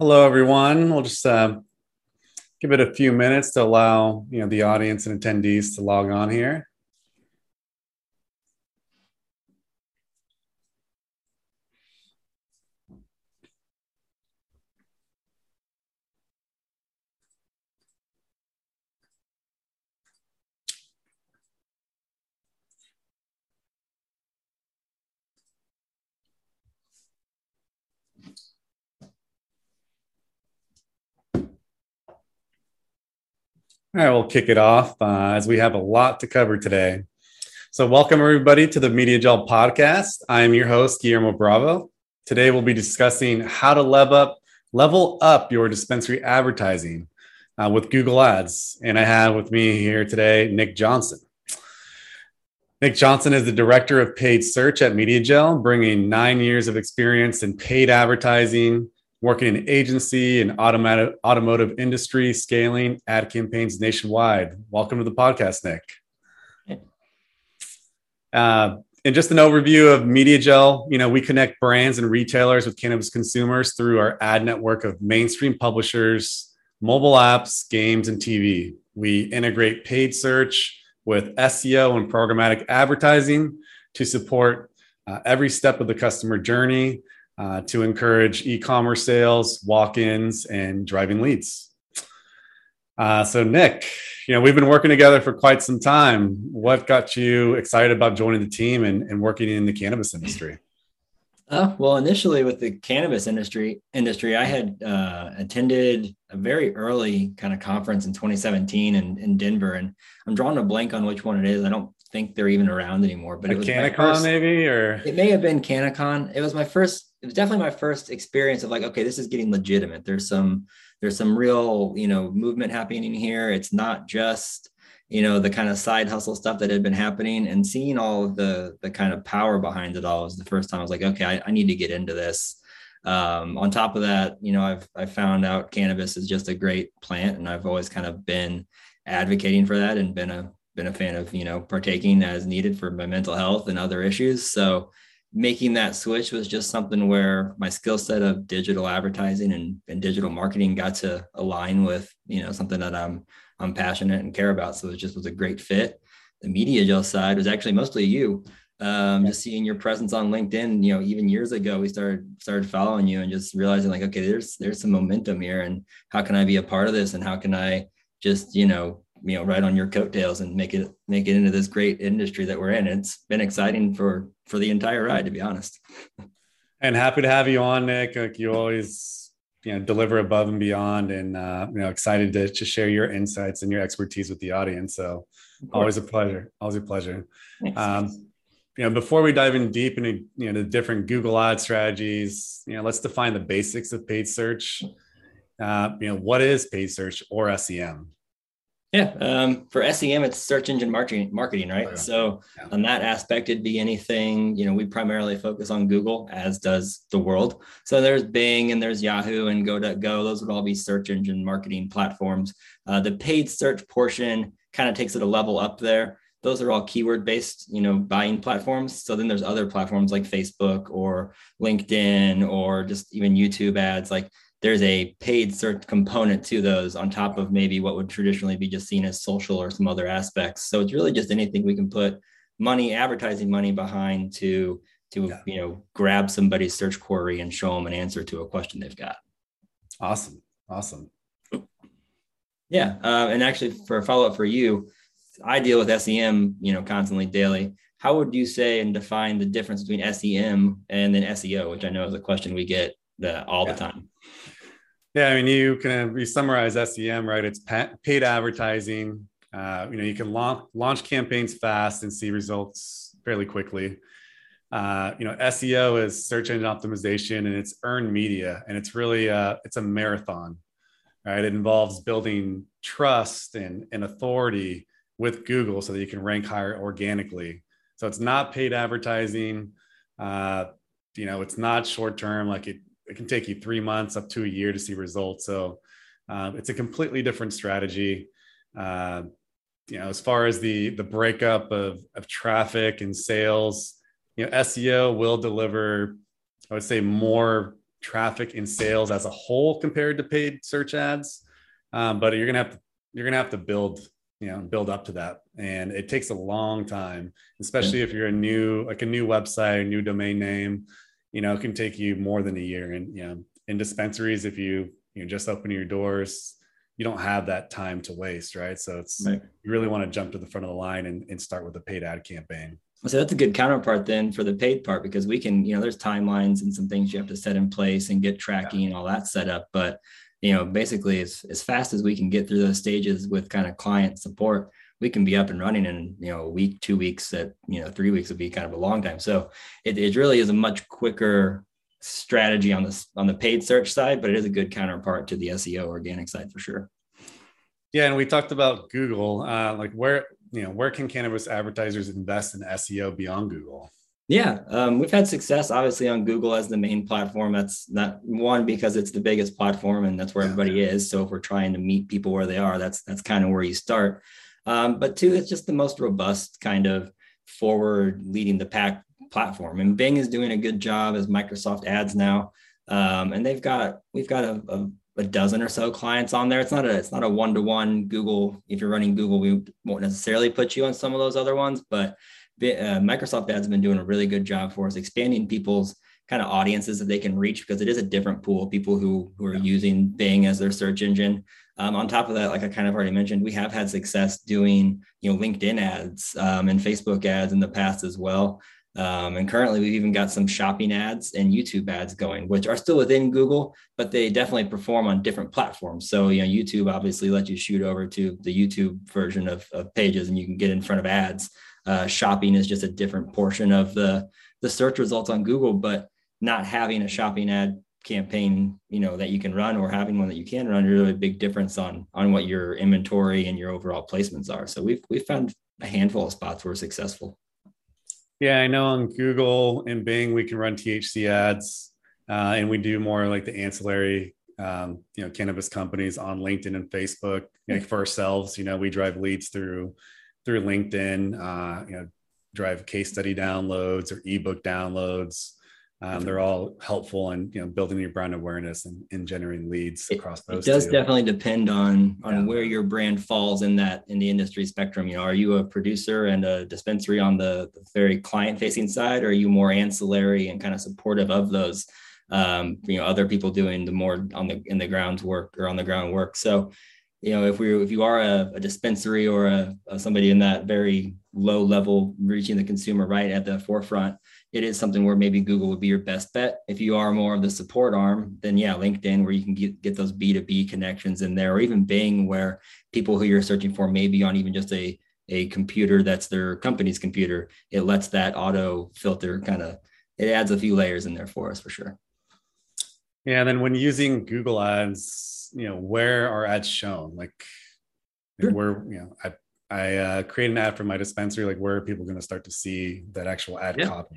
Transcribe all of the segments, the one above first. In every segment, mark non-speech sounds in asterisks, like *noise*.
Hello, everyone. We'll just uh, give it a few minutes to allow you know the audience and attendees to log on here. All right, we'll kick it off uh, as we have a lot to cover today. So, welcome everybody to the MediaJel podcast. I am your host, Guillermo Bravo. Today, we'll be discussing how to level up, level up your dispensary advertising uh, with Google Ads. And I have with me here today Nick Johnson. Nick Johnson is the director of paid search at MediaJel, bringing nine years of experience in paid advertising, working in agency and automotive automotive industry, scaling ad campaigns nationwide. Welcome to the podcast, Nick. Uh, and just an overview of MediaJel, you know, we connect brands and retailers with cannabis consumers through our ad network of mainstream publishers, mobile apps, games, and TV. We integrate paid search with SEO and programmatic advertising to support uh, every step of the customer journey uh, to encourage e-commerce sales, walk-ins, and driving leads. Uh, so, Nick, you know we've been working together for quite some time. What got you excited about joining the team and, and working in the cannabis industry? Uh, well, initially with the cannabis industry, industry, I had uh, attended a very early kind of conference in 2017 in, in Denver, and I'm drawing a blank on which one it is. I don't think they're even around anymore. But it was CannaCon, first, maybe, or it may have been CannaCon. It was my first it was definitely my first experience of like, okay, this is getting legitimate. There's some there's some real, you know, movement happening here. It's not just, you know, the kind of side hustle stuff that had been happening and seeing all of the the kind of power behind it all was the first time I was like, okay, I, I need to get into this. Um, on top of that, you know, I've I found out cannabis is just a great plant, and I've always kind of been advocating for that and been a been a fan of you know partaking as needed for my mental health and other issues. So making that switch was just something where my skill set of digital advertising and, and digital marketing got to align with you know something that i'm i'm passionate and care about. So it just was a great fit. The MediaJel side was actually mostly you um, just seeing your presence on linkedin you know even years ago we started started following you and just realizing like okay there's there's some momentum here and how can i be a part of this and how can i just you know you know ride on your coattails and make it make it into this great industry that we're in. It's been exciting for for the entire ride to be honest. And happy to have you on nick. Like you always you know deliver above and beyond and uh, you know excited to, to share your insights and your expertise with the audience. So always a pleasure. Always a pleasure. Um, you know before we dive in deep into you know the different google ad strategies you know let's define the basics of paid search. Uh, you know what is paid search or sem yeah, um, for SEM, it's search engine marketing, marketing, right? Oh, yeah. So yeah. on that aspect, it'd be anything. You know, we primarily focus on Google, as does the world. So there's Bing and there's Yahoo and Go.go. Those would all be search engine marketing platforms. Uh, the paid search portion kind of takes it a level up there. Those are all keyword based, you know, buying platforms. So then there's other platforms like Facebook or LinkedIn or just even YouTube ads, like there's a paid search component to those on top of maybe what would traditionally be just seen as social or some other aspects. So it's really just anything we can put money, advertising money behind to to yeah. you know grab somebody's search query and show them an answer to a question they've got. Awesome, awesome. Yeah, uh, and actually, for a follow up for you, I deal with SEM, you know, constantly daily. How would you say and define the difference between SEM and then SEO, which I know is a question we get uh, all yeah. the time? Yeah, I mean, you can you summarize SEM, right? It's paid advertising. Uh, you know, you can launch launch campaigns fast and see results fairly quickly. Uh, you know, SEO is search engine optimization, and it's earned media, and it's really uh, it's a marathon, right? It involves building trust and, and authority with Google so that you can rank higher organically. So it's not paid advertising. Uh, you know, it's not short term like it it can take you three months up to a year to see results. So um, it's a completely different strategy. Uh, you know, as far as the the breakup of of traffic and sales, you know, SEO will deliver, I would say, more traffic and sales as a whole compared to paid search ads. Um, but you're gonna have to you're gonna have to build you know build up to that and it takes a long time especially if you're a new like a new website a new domain name you know it can take you more than a year and you know in dispensaries if you you know just open your doors you don't have that time to waste right so it's right. you really want to jump to the front of the line and, and start with a paid ad campaign so that's a good counterpart then for the paid part because we can you know there's timelines and some things you have to set in place and get tracking yeah. and all that set up but you know, basically as, as fast as we can get through those stages with kind of client support, we can be up and running in, you know, a week, two weeks that, you know, three weeks would be kind of a long time. So it, it really is a much quicker strategy on this, on the paid search side, but it is a good counterpart to the SEO organic side for sure. Yeah. And we talked about Google, uh, like where, you know, where can cannabis advertisers invest in SEO beyond Google? Yeah, um, we've had success obviously on Google as the main platform. That's not one because it's the biggest platform and that's where everybody is. So if we're trying to meet people where they are, that's that's kind of where you start. Um, but two, it's just the most robust kind of forward leading the pack platform. And Bing is doing a good job as Microsoft Ads now, um, and they've got we've got a, a, a dozen or so clients on there. It's not a it's not a one to one Google. If you're running Google, we won't necessarily put you on some of those other ones, but uh, Microsoft Ads has been doing a really good job for us expanding people's kind of audiences that they can reach because it is a different pool of people who who are yeah. using Bing as their search engine. Um, on top of that, like I kind of already mentioned, we have had success doing you know LinkedIn ads um, and Facebook ads in the past as well. Um, and currently, we've even got some shopping ads and YouTube ads going, which are still within Google, but they definitely perform on different platforms. So, you know, YouTube obviously lets you shoot over to the YouTube version of, of pages and you can get in front of ads uh, shopping is just a different portion of the the search results on Google, but not having a shopping ad campaign, you know, that you can run or having one that you can run, really a big difference on on what your inventory and your overall placements are. So we've we've found a handful of spots where we're successful. Yeah, I know on Google and Bing we can run THC ads, uh, and we do more like the ancillary, um, you know, cannabis companies on LinkedIn and Facebook. Like for ourselves, you know, we drive leads through through LinkedIn, uh, you know, drive case study downloads or ebook downloads. Um, they're all helpful in you know building your brand awareness and, and generating leads it, across those. It does two. definitely depend on on yeah. where your brand falls in that in the industry spectrum. You know, are you a producer and a dispensary on the, the very client facing side, or are you more ancillary and kind of supportive of those? Um, you know, other people doing the more on the in the grounds work or on the ground work. So you know if we if you are a, a dispensary or a, a, somebody in that very low level reaching the consumer right at the forefront it is something where maybe google would be your best bet. If you are more of the support arm then yeah linkedin where you can get, get those b2b connections in there or even bing where people who you're searching for maybe on even just a a computer that's their company's computer. It lets that auto filter kind of it adds a few layers in there for us for sure. Yeah and then when using google ads you know where are ads shown? Like, sure. where you know i i uh, create an ad for my dispensary like where are people going to start to see that actual ad yeah. copy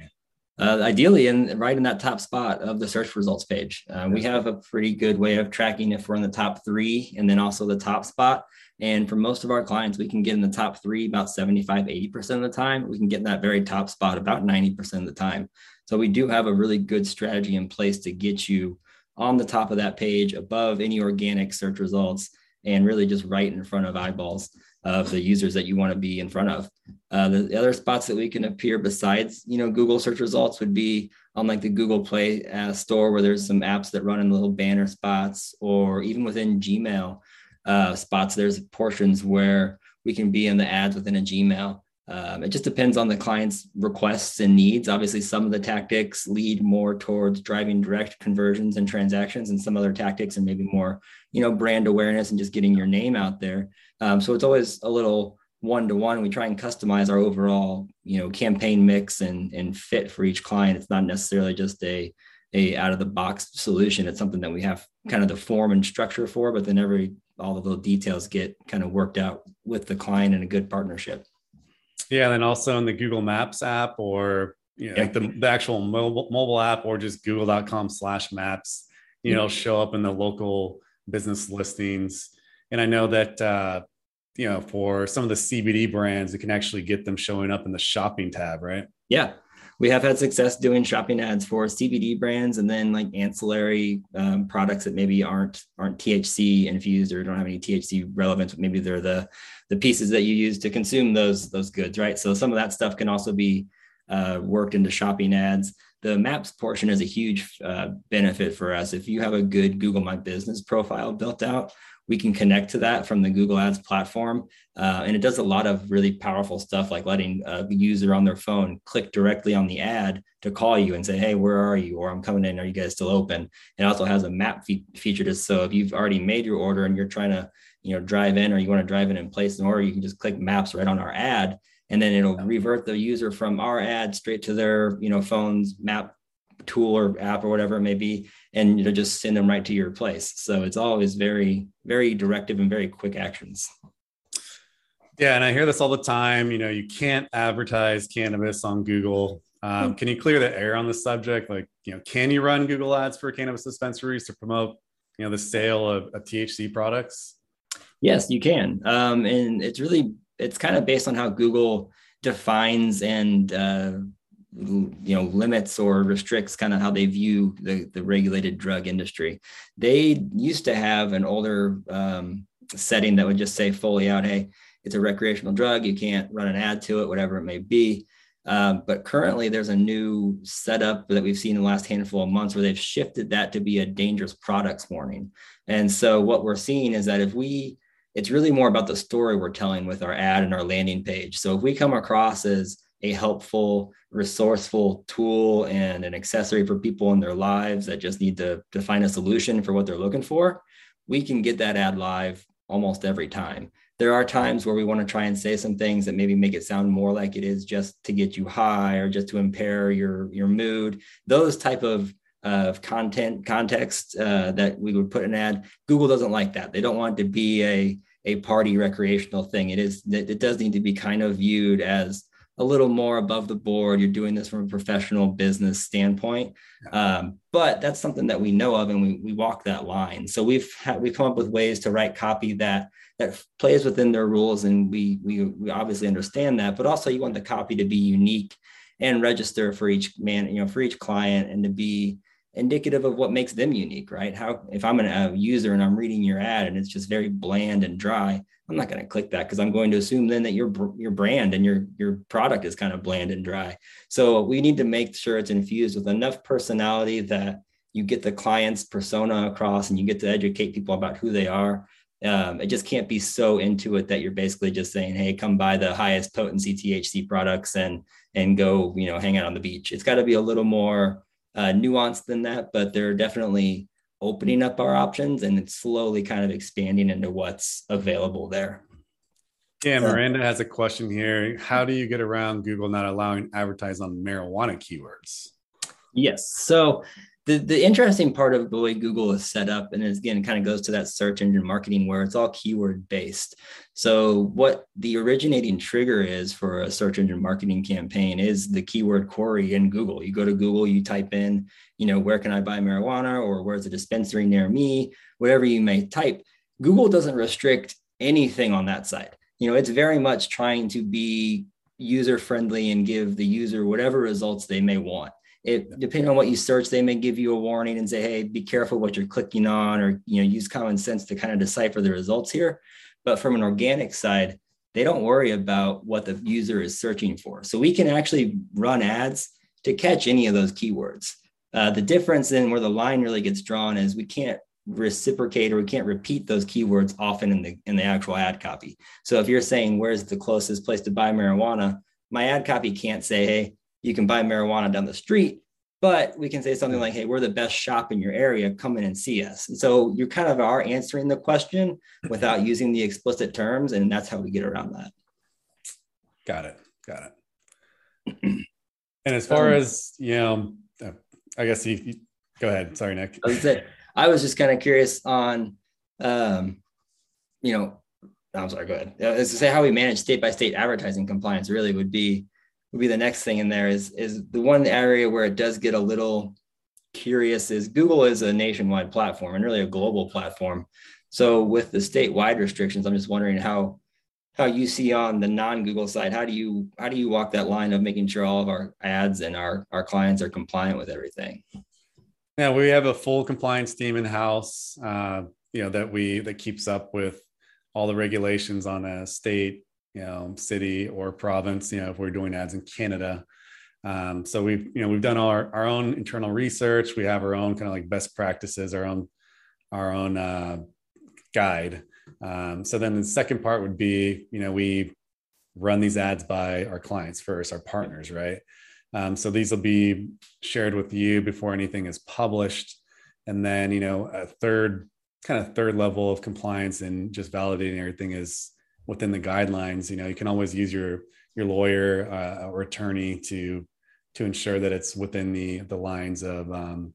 uh, ideally in right in that top spot of the search results page. Uh, we have a pretty good way of tracking if we're in the top three and then also the top spot. And for most of our clients we can get in the top three about 75 80% of the time. We can get in that very top spot about 90% of the time. So we do have a really good strategy in place to get you on the top of that page above any organic search results and really just right in front of eyeballs of the users that you want to be in front of. Uh, the, the, other spots that we can appear besides, you know, Google search results would be on like the Google Play uh, store where there's some apps that run in little banner spots, or even within Gmail uh, spots. There's portions where we can be in the ads within a Gmail um, it just depends on the client's requests and needs. Obviously, some of the tactics lead more towards driving direct conversions and transactions, and some other tactics and maybe more, you know, brand awareness and just getting your name out there. Um, so it's always a little one to one. We try and customize our overall, you know, campaign mix and and fit for each client. It's not necessarily just a a out of the box solution. It's something that we have kind of the form and structure for, but then every all the little details get kind of worked out with the client in a good partnership. Yeah, and then also in the Google Maps app or you know, yeah. like the, the actual mobile mobile app or just google.com slash maps, you know, show up in the local business listings. And I know that uh, you know, for some of the CBD brands, you can actually get them showing up in the shopping tab, right? Yeah. We have had success doing shopping ads for CBD brands and then like ancillary um, products that maybe aren't aren't THC infused or don't have any THC relevance. But maybe they're the the pieces that you use to consume those those goods, right? So some of that stuff can also be uh, worked into shopping ads. The maps portion is a huge uh, benefit for us. If you have a good Google My Business profile built out, we can connect to that from the Google Ads platform. Uh, and it does a lot of really powerful stuff like letting a user on their phone click directly on the ad to call you and say, hey, where are you? Or I'm coming in. Are you guys still open? It also has a map fe- feature to so if you've already made your order and you're trying to you know drive in or you want to drive in and place an order, you can just click maps right on our ad and then it'll revert the user from our ad straight to their you know phone's map tool or app or whatever it may be and you know just send them right to your place. So it's always very very directive and very quick actions. Yeah and i hear this all the time you know you can't advertise cannabis on google. Um, hmm. can you clear the air on the subject? Like you know can you run google ads for cannabis dispensaries to promote you know the sale of, of thc products? Yes you can. Um, and it's really it's kind of based on how google defines and uh, you know limits or restricts kind of how they view the, the regulated drug industry. They used to have an older um, setting that would just say fully out hey it's a recreational drug you can't run an ad to it whatever it may be. Um, but currently there's a new setup that we've seen in the last handful of months where they've shifted that to be a dangerous products warning. And so what we're seeing is that if we it's really more about the story we're telling with our ad and our landing page. So if we come across as a helpful, resourceful tool and an accessory for people in their lives that just need to, to find a solution for what they're looking for, we can get that ad live almost every time. There are times where we want to try and say some things that maybe make it sound more like it is just to get you high or just to impair your, your mood. Those type of of content context uh, that we would put an ad. Google doesn't like that. They don't want to be a a party recreational thing. It is it does need to be kind of viewed as a little more above the board. You're doing this from a professional business standpoint. Um, but that's something that we know of and we, we walk that line. So we've had, we've come up with ways to write copy that that plays within their rules. And we, we, we obviously understand that, but also you want the copy to be unique and register for each man, you know, for each client and to be indicative of what makes them unique, right? How if I'm a user and I'm reading your ad and it's just very bland and dry, I'm not going to click that because I'm going to assume then that your your brand and your your product is kind of bland and dry. So we need to make sure it's infused with enough personality that you get the client's persona across and you get to educate people about who they are. Um, it just can't be so into it that you're basically just saying, "Hey, come buy the highest potency THC products and and go, you know, hang out on the beach." It's got to be a little more uh, nuanced than that, but they're definitely opening up our options and it's slowly kind of expanding into what's available there. Yeah, Miranda has a question here. How do you get around Google not allowing advertise on marijuana keywords? Yes. So the, the interesting part of the way Google is set up, and again, kind of goes to that search engine marketing where it's all keyword based. So, what the originating trigger is for a search engine marketing campaign is the keyword query in Google. You go to Google, you type in, you know, where can I buy marijuana or where's a dispensary near me, whatever you may type. Google doesn't restrict anything on that side. You know, it's very much trying to be user friendly and give the user whatever results they may want it depending on what you search they may give you a warning and say hey be careful what you're clicking on or you know use common sense to kind of decipher the results here. But from an organic side they don't worry about what the user is searching for. So we can actually run ads to catch any of those keywords. Uh, the difference then where the line really gets drawn is we can't reciprocate or we can't repeat those keywords often in the in the actual ad copy. So if you're saying where's the closest place to buy marijuana? My ad copy can't say hey you can buy marijuana down the street but we can say something like hey we're the best shop in your area. Come in and see us. And so you kind of are answering the question without *clears throat* using the explicit terms and that's how we get around that. Got it. Got it. *clears throat* And as far um, as you know uh, i guess you, you, go ahead. Sorry nick. I was, I was just kind of curious on um you know i'm sorry go ahead. As to say how we manage state by state advertising compliance really would be would be the next thing in there is is the one area where it does get a little curious is Google is a nationwide platform and really a global platform. So with the statewide restrictions, I'm just wondering how how you see on the non-Google side. How do you how do you walk that line of making sure all of our ads and our our clients are compliant with everything? Yeah, we have a full compliance team in house. Uh, you know that we that keeps up with all the regulations on a state, you know, city or province. You know, if we're doing ads in Canada. Um, so we've you know we've done our, our own internal research. We have our own kind of like best practices, our own our own uh, guide. Um, so then the second part would be you know we run these ads by our clients first, our partners, right? Um, so these will be shared with you before anything is published, and then you know a third kind of third level of compliance and just validating everything is within the guidelines. You know you can always use your your lawyer uh, or attorney to to ensure that it's within the the lines of um,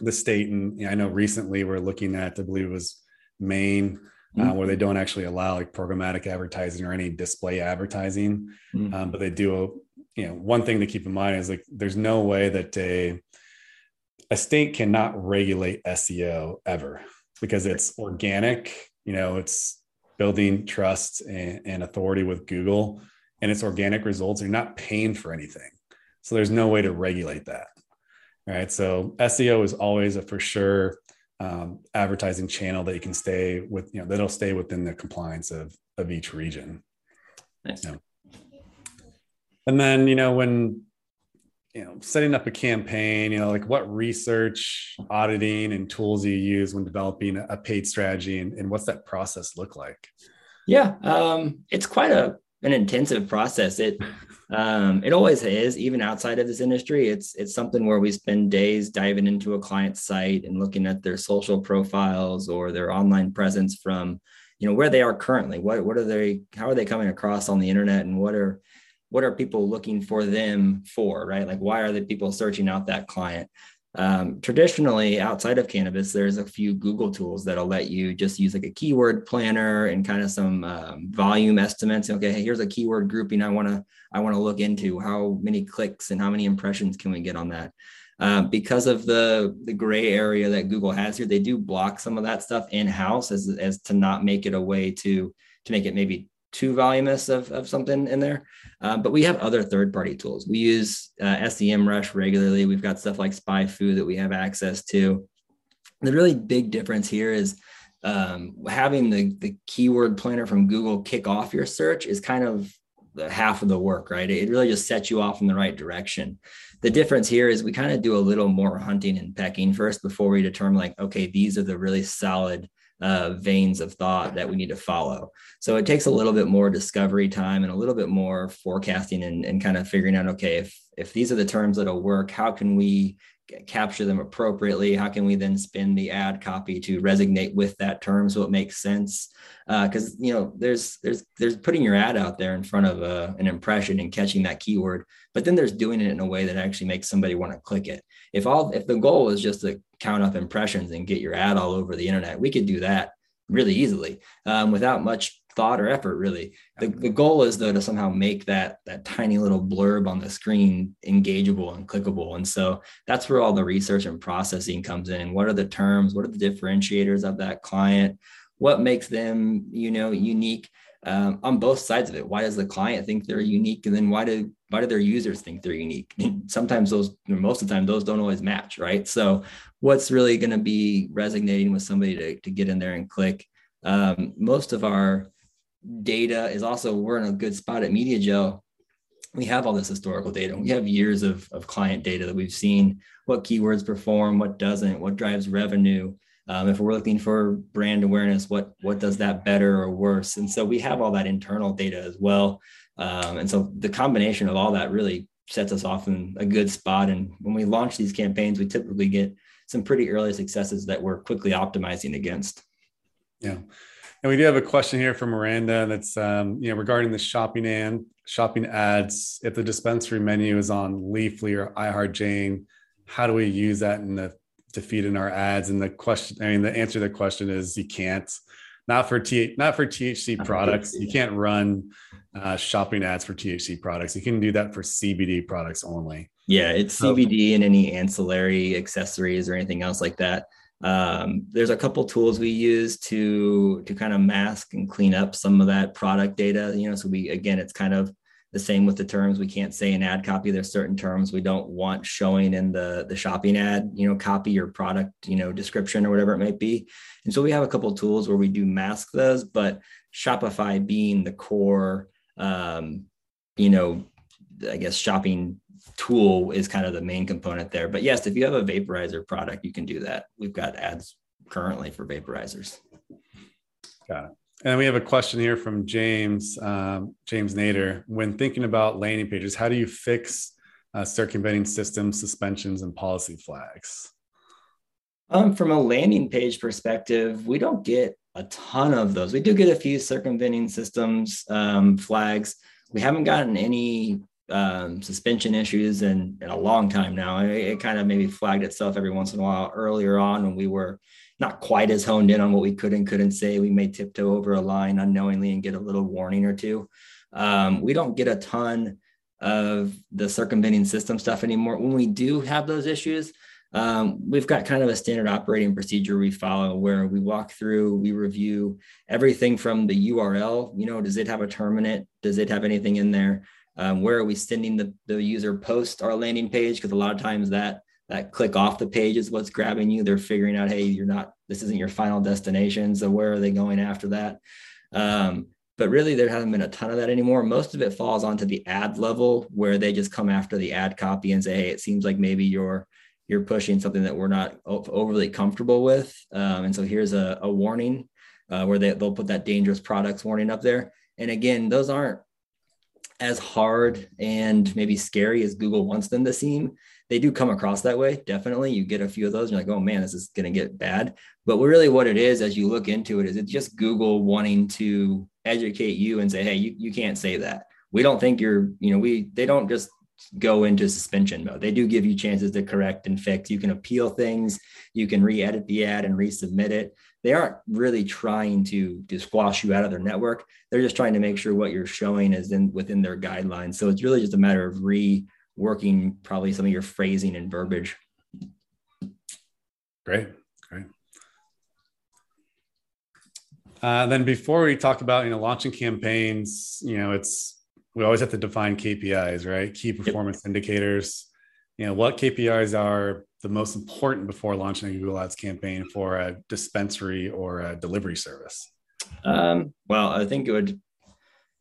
the state. And you know, I know recently we're looking at, I believe it was Maine, uh, mm-hmm. where they don't actually allow like programmatic advertising or any display advertising, mm-hmm. um, but they do. You know, one thing to keep in mind is like there's no way that a a state cannot regulate SEO ever because it's organic. You know, it's building trust and, and authority with Google, and it's organic results. You're not paying for anything. So there's no way to regulate that. Right. So SEO is always a for sure um, advertising channel that you can stay with, you know, that'll stay within the compliance of, of each region. Nice. You know. And then, you know, when, you know, setting up a campaign, you know, like what research, auditing, and tools you use when developing a paid strategy, and, and what's that process look like? Yeah, um, it's quite a an intensive process. It *laughs* um, it always is, even outside of this industry. It's it's something where we spend days diving into a client's site and looking at their social profiles or their online presence from, you know, where they are currently. What what are they? How are they coming across on the internet? And what are what are people looking for them for? Right? Like why are the people searching out that client? Um, traditionally, outside of cannabis, there's a few Google tools that'll let you just use like a keyword planner and kind of some um, volume estimates. Okay, hey, here's a keyword grouping I want to I want to look into. How many clicks and how many impressions can we get on that? Um, because of the the gray area that Google has here, they do block some of that stuff in house as as to not make it a way to to make it maybe too voluminous of, of something in there. Um, but we have other third party tools. We use uh, SEMrush regularly. We've got stuff like SpyFu that we have access to. The really big difference here is um, having the, the keyword planner from Google kick off your search is kind of the half of the work, right? It really just sets you off in the right direction. The difference here is we kind of do a little more hunting and pecking first before we determine like, okay, these are the really solid uh, veins of thought that we need to follow. So it takes a little bit more discovery time and a little bit more forecasting and, and kind of figuring out, okay, if, if these are the terms that'll work, how can we capture them appropriately? How can we then spin the ad copy to resonate with that term so it makes sense? Because uh, you know, there's there's there's putting your ad out there in front of a, uh, an impression and catching that keyword, but then there's doing it in a way that actually makes somebody want to click it. If all if the goal is just to count up impressions and get your ad all over the internet, we could do that really easily um, without much thought or effort really. The, the goal is though to somehow make that that tiny little blurb on the screen engageable and clickable. And so that's where all the research and processing comes in. What are the terms? What are the differentiators of that client? What makes them you know unique um, on both sides of it? Why does the client think they're unique? And then why do why do their users think they're unique? And sometimes those most of the time those don't always match right? So what's really going to be resonating with somebody to, to get in there and click? Um, most of our data is also we're in a good spot at MediaJel. We have all this historical data. We have years of, of client data that we've seen what keywords perform, what doesn't, what drives revenue. Um, if we're looking for brand awareness, what what does that better or worse? And so we have all that internal data as well. Um, and so the combination of all that really sets us off in a good spot. And when we launch these campaigns, we typically get some pretty early successes that we're quickly optimizing against. Yeah. And we do have a question here from Miranda that's um, you know regarding the shopping and shopping ads. If the dispensary menu is on Leafly or iHeartJane, how do we use that in the to feed in our ads? And the question, I mean, the answer to the question is you can't. Not for T, not for THC products. You can't run uh, shopping ads for THC products. You can do that for CBD products only. Yeah, it's CBD and any ancillary accessories or anything else like that Um, there's a couple tools we use to to kind of mask and clean up some of that product data. You know, so we again, it's kind of the same with the terms. We can't say in ad copy. There's certain terms we don't want showing in the the shopping ad. You know, copy or product. You know, description or whatever it might be. And so we have a couple tools where we do mask those, but Shopify being the core, um, you know, I guess shopping tool is kind of the main component there. But yes, if you have a vaporizer product, you can do that. We've got ads currently for vaporizers. Got it. And we have a question here from James, um, James Nader. When thinking about landing pages, how do you fix uh, circumventing systems, suspensions, and policy flags? Um, from a landing page perspective, we don't get a ton of those. We do get a few circumventing systems um, flags. We haven't gotten any um, suspension issues in, in a long time now. It, it, kind of maybe flagged itself every once in a while earlier on when we were not quite as honed in on what we could and couldn't say. We may tiptoe over a line unknowingly and get a little warning or two. Um, we don't get a ton of the circumventing system stuff anymore. When we do have those issues, um, we've got kind of a standard operating procedure we follow where we walk through, we review everything from the URL. You know, does it have a term in it? Does it have anything in there? Um, where are we sending the, the user post our landing page? Because a lot of times that that click off the page is what's grabbing you. They're figuring out, hey, you're not, this isn't your final destination. So where are they going after that? Um, but really there hasn't been a ton of that anymore. Most of it falls onto the ad level where they just come after the ad copy and say, hey, it seems like maybe you're you're pushing something that we're not overly comfortable with. Um, and so here's a, a warning uh, where they, they'll put that dangerous products warning up there. And again, those aren't as hard and maybe scary as Google wants them to seem. They do come across that way. Definitely. You get a few of those, and you're like, oh man, this is going to get bad. But really, what it is, as you look into it, is it's just Google wanting to educate you and say, hey, you, you can't say that. We don't think you're, you know, we, they don't just go into suspension mode. They do give you chances to correct and fix. You can appeal things, you can re edit the ad and resubmit it they aren't really trying to to squash you out of their network. They're just trying to make sure what you're showing is in within their guidelines. So it's really just a matter of reworking probably some of your phrasing and verbiage. Great, great. Uh, then before we talk about you know launching campaigns, you know it's we always have to define KPIs, right? Key performance yep. indicators. You know what KPIs are the most important before launching a Google Ads campaign for a dispensary or a delivery service? Um, well, I think it would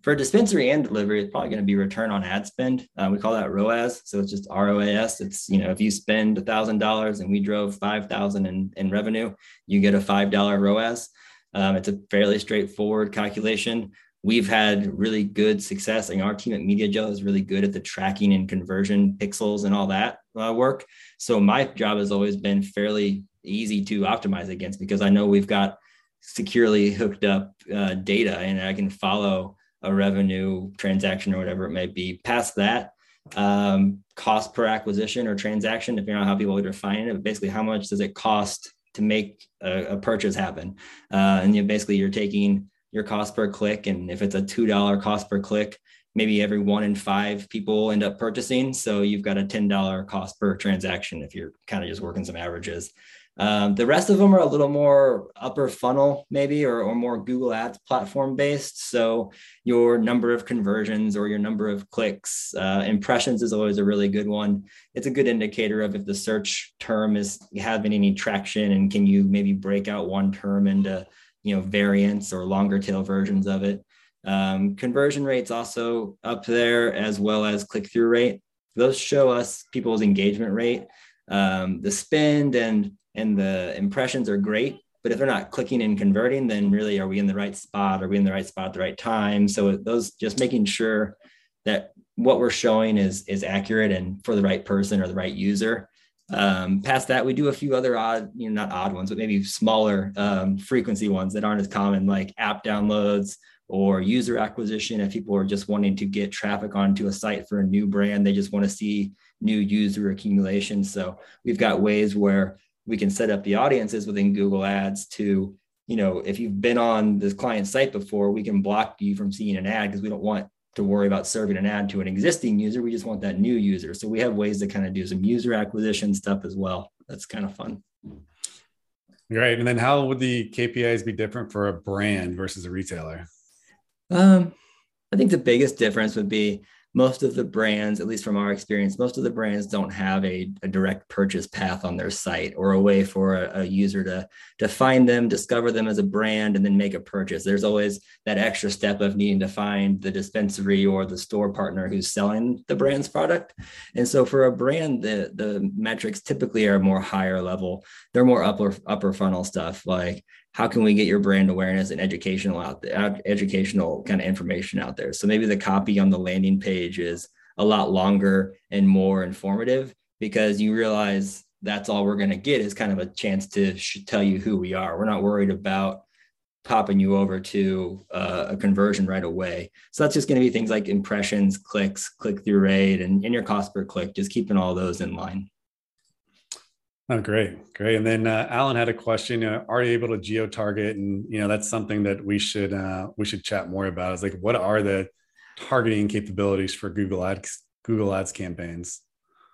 for dispensary and delivery, it's probably going to be return on ad spend. Uh, we call that ROAS. So it's just ROAS. It's, you know, if you spend a thousand dollars and we drove 5,000 in, in revenue, you get a $5 ROAS. Um, it's a fairly straightforward calculation we've had really good success. and our team at MediaJel is really good at the tracking and conversion pixels and all that uh, work. So my job has always been fairly easy to optimize against because I know we've got securely hooked up uh, data and I can follow a revenue transaction or whatever it may be. Past that, um, cost per acquisition or transaction, depending on how people would define it, but basically how much does it cost to make a, a purchase happen? Uh, and you basically you're taking your cost per click. And if it's a $2 cost per click, maybe every one in five people end up purchasing. So you've got a $10 cost per transaction if you're kind of just working some averages. Um, the rest of them are a little more upper funnel, maybe, or, or more Google Ads platform based. So your number of conversions or your number of clicks, uh, impressions is always a really good one. It's a good indicator of if the search term is having any traction and can you maybe break out one term into you know variants or longer tail versions of it. Um, conversion rates also up there as well as click through rate. Those show us people's engagement rate. Um, the spend and and the impressions are great, but if they're not clicking and converting, then really are we in the right spot? Are we in the right spot at the right time? So those just making sure that what we're showing is is accurate and for the right person or the right user um, past that, we do a few other odd, you know, not odd ones, but maybe smaller um, frequency ones that aren't as common, like app downloads or user acquisition. If people are just wanting to get traffic onto a site for a new brand, they just want to see new user accumulation. So we've got ways where we can set up the audiences within Google Ads to, you know, if you've been on this client site before, we can block you from seeing an ad because we don't want to worry about serving an ad to an existing user. We just want that new user. So we have ways to kind of do some user acquisition stuff as well. That's kind of fun. Great. And then how would the KPIs be different for a brand versus a retailer? Um, I think the biggest difference would be most of the brands, at least from our experience, most of the brands don't have a, a direct purchase path on their site or a way for a, a, user to, to find them, discover them as a brand, and then make a purchase. There's always that extra step of needing to find the dispensary or the store partner who's selling the brand's product. And so for a brand, the, the metrics typically are more higher level. They're more upper upper funnel stuff like how can we get your brand awareness and educational out there, educational kind of information out there? So maybe the copy on the landing page is a lot longer and more informative because you realize that's all we're going to get is kind of a chance to sh- tell you who we are. We're not worried about popping you over to uh, a conversion right away. So that's just going to be things like impressions, clicks, click through rate, and, and your cost per click, just keeping all those in line. Oh, great, great. And then uh, Alan had a question: uh, Are you able to geo target? And you know, that's something that we should uh, we should chat more about. Is like, what are the targeting capabilities for Google Ads Google Ads campaigns?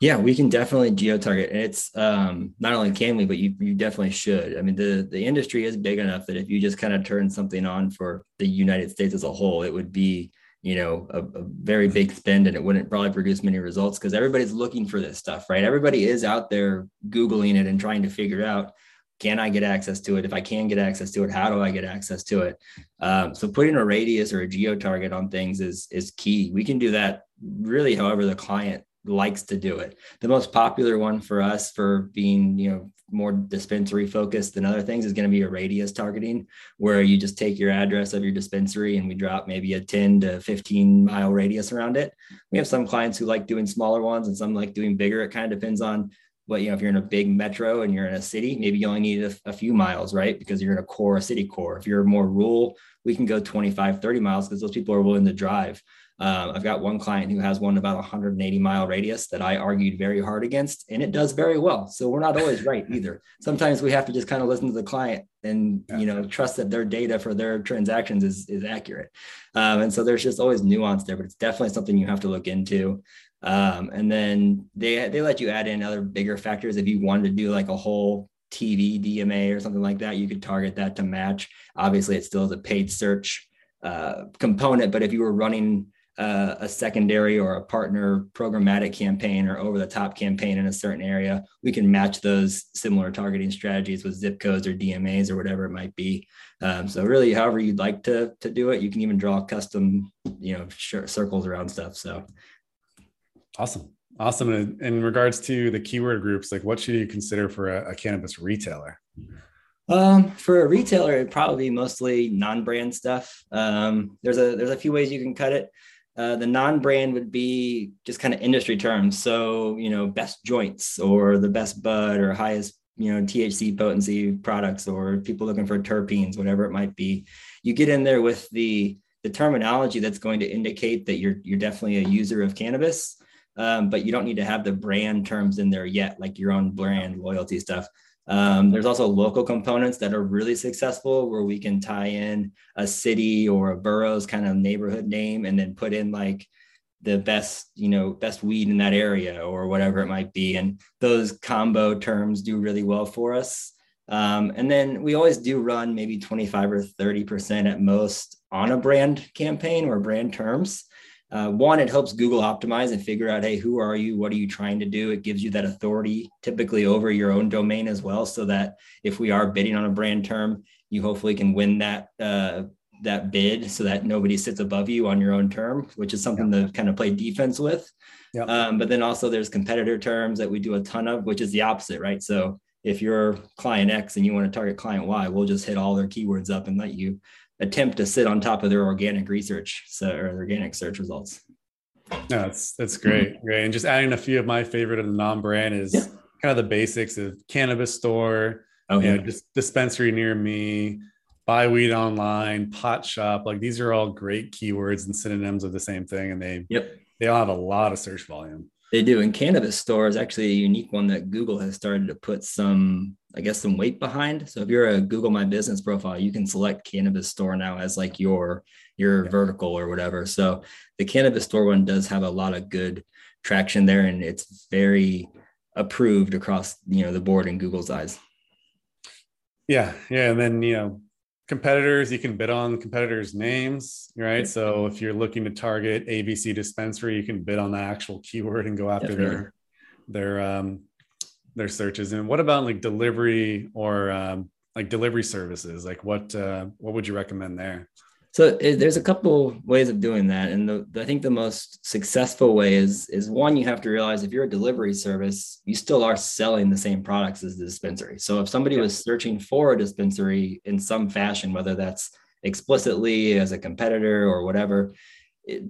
Yeah, we can definitely geo target. And it's um, not only can we, but you you definitely should. I mean, the the industry is big enough that if you just kind of turn something on for the United States as a whole, it would be you know a, a, very big spend and it wouldn't probably produce many results because everybody's looking for this stuff right? Everybody is out there googling it and trying to figure out can i get access to it? If i can get access to it how do i get access to it? Um, so putting a radius or a geo target on things is is key. We can do that really however the client likes to do it. The most popular one for us for being, you know, more dispensary focused than other things is going to be a radius targeting where you just take your address of your dispensary and we drop maybe a 10 to 15 mile radius around it. We have some clients who like doing smaller ones and some like doing bigger. It kind of depends on what, you know, if you're in a big metro and you're in a city, maybe you only need a, a few miles, right? Because you're in a core, a city core. If you're more rural, we can go 25, 30 miles because those people are willing to drive. Um, I've got one client who has one about 180 mile radius that I argued very hard against, and it does very well. So we're not always right *laughs* either. Sometimes we have to just kind of listen to the client and you know trust that their data for their transactions is is accurate. Um, and so there's just always nuance there, but it's definitely something you have to look into. Um, and then they they let you add in other bigger factors if you wanted to do like a whole TV DMA or something like that. You could target that to match. Obviously, it still is a paid search uh, component, but if you were running uh, a secondary or a partner programmatic campaign or over the top campaign in a certain area, we can match those similar targeting strategies with zip codes or DMAs or whatever it might be. Um, so really, however you'd like to to do it, you can even draw custom, you know, circles around stuff. So awesome, awesome. In, in regards to the keyword groups, like what should you consider for a, a cannabis retailer? Um, for a retailer, it'd probably be mostly non-brand stuff. Um, there's a there's a few ways you can cut it. Uh, the non-brand would be just kind of industry terms. So, you know, best joints or the best bud or highest, you know, THC potency products or people looking for terpenes, whatever it might be. You get in there with the the terminology that's going to indicate that you're you're definitely a user of cannabis, um, but you don't need to have the brand terms in there yet, like your own brand loyalty stuff. Um, there's also local components that are really successful where we can tie in a city or a borough's kind of neighborhood name and then put in like the best, you know, best weed in that area or whatever it might be. And those combo terms do really well for us. Um, and then we always do run maybe 25 or 30% at most on a brand campaign or brand terms. Uh, one, it helps Google optimize and figure out, hey, who are you? What are you trying to do? It gives you that authority typically over your own domain as well, so that if we are bidding on a brand term, you hopefully can win that uh, that bid, so that nobody sits above you on your own term, which is something yeah. to kind of play defense with. Yeah. Um, but then also there's competitor terms that we do a ton of, which is the opposite, right? So if you're client X and you want to target client Y, we'll just hit all their keywords up and let you attempt to sit on top of their organic research so, or organic search results. No, that's that's great, mm-hmm. great. And just adding a few of my favorite of the non-brand is yeah. kind of the basics of cannabis store, oh, yeah. know, just dispensary near me, buy weed online, pot shop. Like these are all great keywords and synonyms of the same thing, and they yep. they all have a lot of search volume. They do. And cannabis store is actually a unique one that Google has started to put some, I guess, some weight behind. So if you're a Google My Business profile, you can select cannabis store now as like your your yeah. vertical or whatever. So the cannabis store one does have a lot of good traction there, and it's very approved across you know the board in Google's eyes. Yeah, yeah, and then you know competitors you can bid on competitors names right so if you're looking to target abc dispensary you can bid on the actual keyword and go after Definitely. their their um their searches and what about like delivery or um like delivery services? Like what uh what would you recommend there? So it, there's a couple ways of doing that, and the, I think the most successful way is is one you have to realize if you're a delivery service, you still are selling the same products as the dispensary. So if somebody was searching for a dispensary in some fashion, whether that's explicitly as a competitor or whatever, it,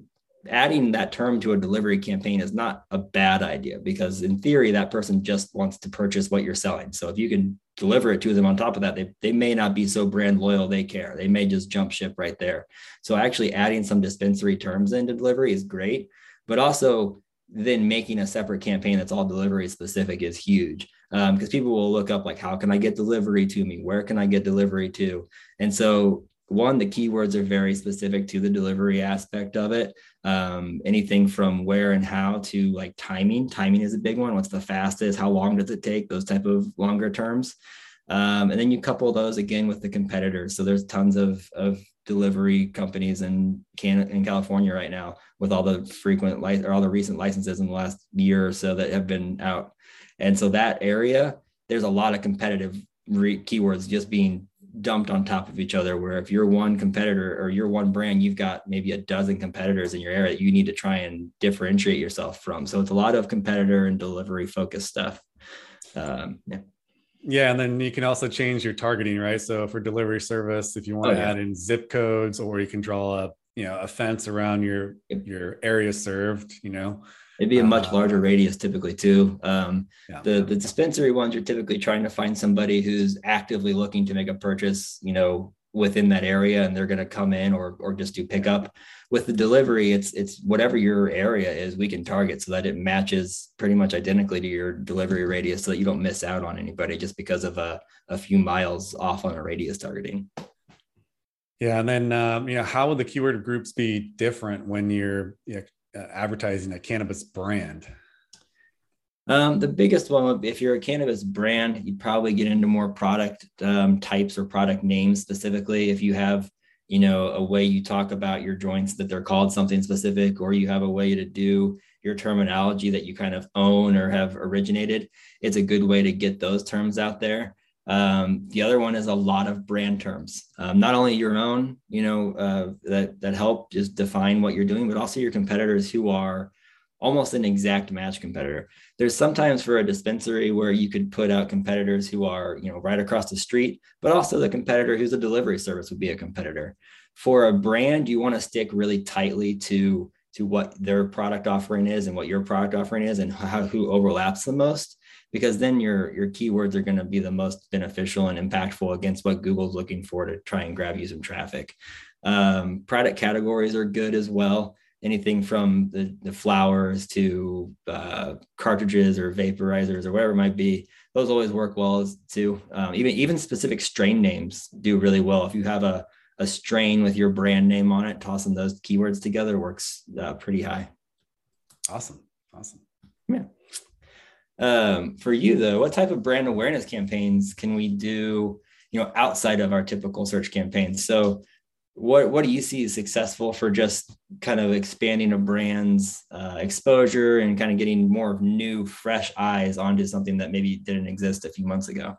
adding that term to a delivery campaign is not a bad idea because in theory that person just wants to purchase what you're selling. So if you can deliver it to them on top of that they, they may not be so brand loyal they care. They may just jump ship right there. So actually adding some dispensary terms into delivery is great but also then making a separate campaign that's all delivery specific is huge because um, people will look up like how can i get delivery to me? Where can i get delivery to? And so one the keywords are very specific to the delivery aspect of it. Um, anything from where and how to like timing. Timing is a big one. What's the fastest? How long does it take? Those type of longer terms. Um, and then you couple those again with the competitors. So there's tons of of delivery companies in Can in California right now with all the frequent or all the recent licenses in the last year or so that have been out. And so that area there's a lot of competitive re- keywords just being dumped on top of each other where if you're one competitor or you're one brand you've got maybe a dozen competitors in your area that you need to try and differentiate yourself from. So it's a lot of competitor and delivery focused stuff. Um, yeah. Yeah and then you can also change your targeting right? So for delivery service if you want oh, to yeah. add in zip codes or you can draw a you know a fence around your your area served you know It'd be a much larger radius typically too. Um, yeah. The the dispensary ones, you're typically trying to find somebody who's actively looking to make a purchase, you know, within that area, and they're going to come in or or just do pickup. With the delivery, it's it's whatever your area is, we can target so that it matches pretty much identically to your delivery radius, so that you don't miss out on anybody just because of a a few miles off on a radius targeting. Yeah, and then um, you know, how would the keyword groups be different when you're you know, uh, advertising a cannabis brand? Um, the biggest one, if you're a cannabis brand, you'd probably get into more product um, types or product names specifically. If you have, you know, a way you talk about your joints that they're called something specific, or you have a way to do your terminology that you kind of own or have originated, it's a good way to get those terms out there. Um, the other one is a lot of brand terms, um, not only your own, you know, uh, that that help just define what you're doing, but also your competitors who are almost an exact match competitor. There's sometimes for a dispensary where you could put out competitors who are, you know, right across the street, but also the competitor who's a delivery service would be a competitor. For a brand, you want to stick really tightly to to what their product offering is and what your product offering is and how who overlaps the most because then your your keywords are going to be the most beneficial and impactful against what Google's looking for to try and grab you some traffic. Um, product categories are good as well. Anything from the, the flowers to uh, cartridges or vaporizers or whatever it might be, those always work well too. Um, even even specific strain names do really well. If you have a a strain with your brand name on it, tossing those keywords together works uh, pretty high. Awesome, awesome. Um, for you though, what type of brand awareness campaigns can we do, you know, outside of our typical search campaigns? So what what do you see as successful for just kind of expanding a brand's uh, exposure and kind of getting more of new fresh eyes onto something that maybe didn't exist a few months ago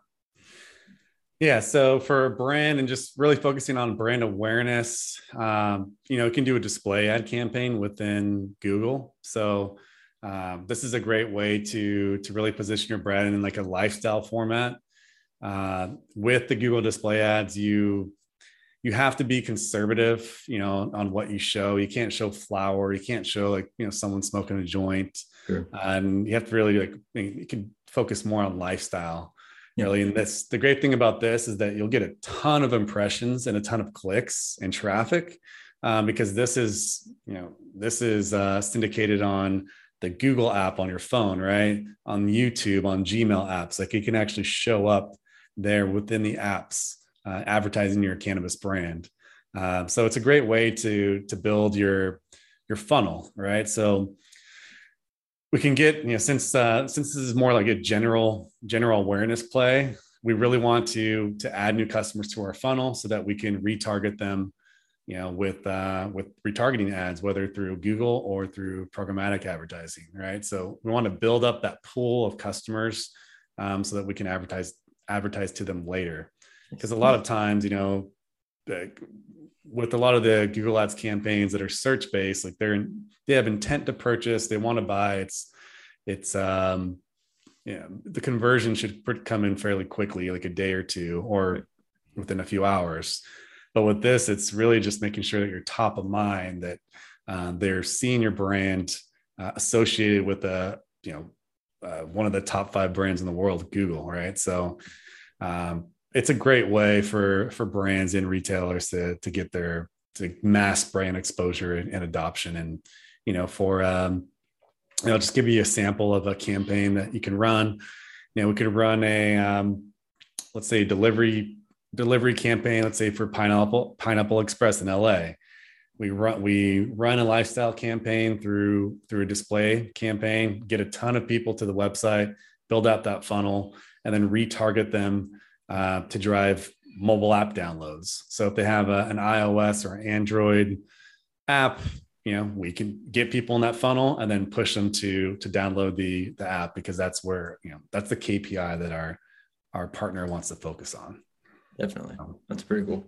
yeah so for a brand and just really focusing on brand awareness um, you know you can do a display ad campaign within google so um, this is a great way to to really position your brand in like a lifestyle format. Uh, with the Google display ads, you you have to be conservative, you know, on what you show. You can't show flower. You can't show like you know someone smoking a joint, sure. and you have to really like you can focus more on lifestyle. Yeah. Really, and this the great thing about this is that you'll get a ton of impressions and a ton of clicks and traffic um, because this is you know this is uh, syndicated on the Google app on your phone, right? On YouTube, on Gmail apps, like it can actually show up there within the apps, uh, advertising your cannabis brand. Uh, so it's a great way to to build your your funnel, right? So we can get you know since uh, since this is more like a general general awareness play, we really want to to add new customers to our funnel so that we can retarget them you know with uh, with retargeting ads whether through google or through programmatic advertising right so we want to build up that pool of customers um, so that we can advertise advertise to them later because a lot of times you know like with a lot of the google ads campaigns that are search based like they're they have intent to purchase they want to buy it's it's um yeah, the conversion should come in fairly quickly, like a day or two, or within a few hours. But with this, it's really just making sure that you're top of mind, that uh, they're seeing your brand uh, associated with a, you know, uh, one of the top five brands in the world, Google, right? So um, it's a great way for for brands and retailers to to get their to mass brand exposure and, and adoption, and you know, for um, I'll just give you a sample of a campaign that you can run. You know, we could run a um, let's say delivery delivery campaign. Let's say for Pineapple Pineapple Express in LA. We run we run a lifestyle campaign through through a display campaign. Get a ton of people to the website, build out that funnel, and then retarget them uh, to drive mobile app downloads. So if they have a, an iOS or Android app, you know we can get people in that funnel and then push them to to download the the app because that's where you know that's the kpi that our our partner wants to focus on definitely that's pretty cool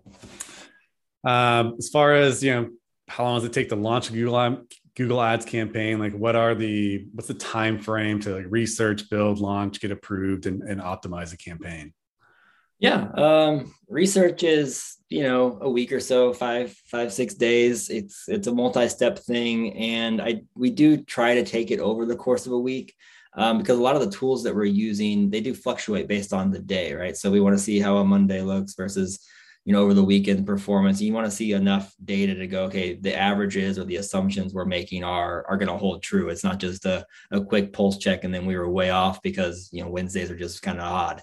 um, as far as you know how long does it take to launch a google google ads campaign like what are the what's the time frame to like research build launch get approved and, and optimize a campaign yeah, um, research is you know a week or so, five, five, six days. It's it's a multi-step thing, and I we do try to take it over the course of a week. Um, because a lot of the tools that we're using they do fluctuate based on the day right? So we want to see how a monday looks versus you know over the weekend performance you want to see enough data to go okay the averages or the assumptions we're making are are going to hold true it's not just a, a quick pulse check and then we were way off because you know wednesdays are just kind of odd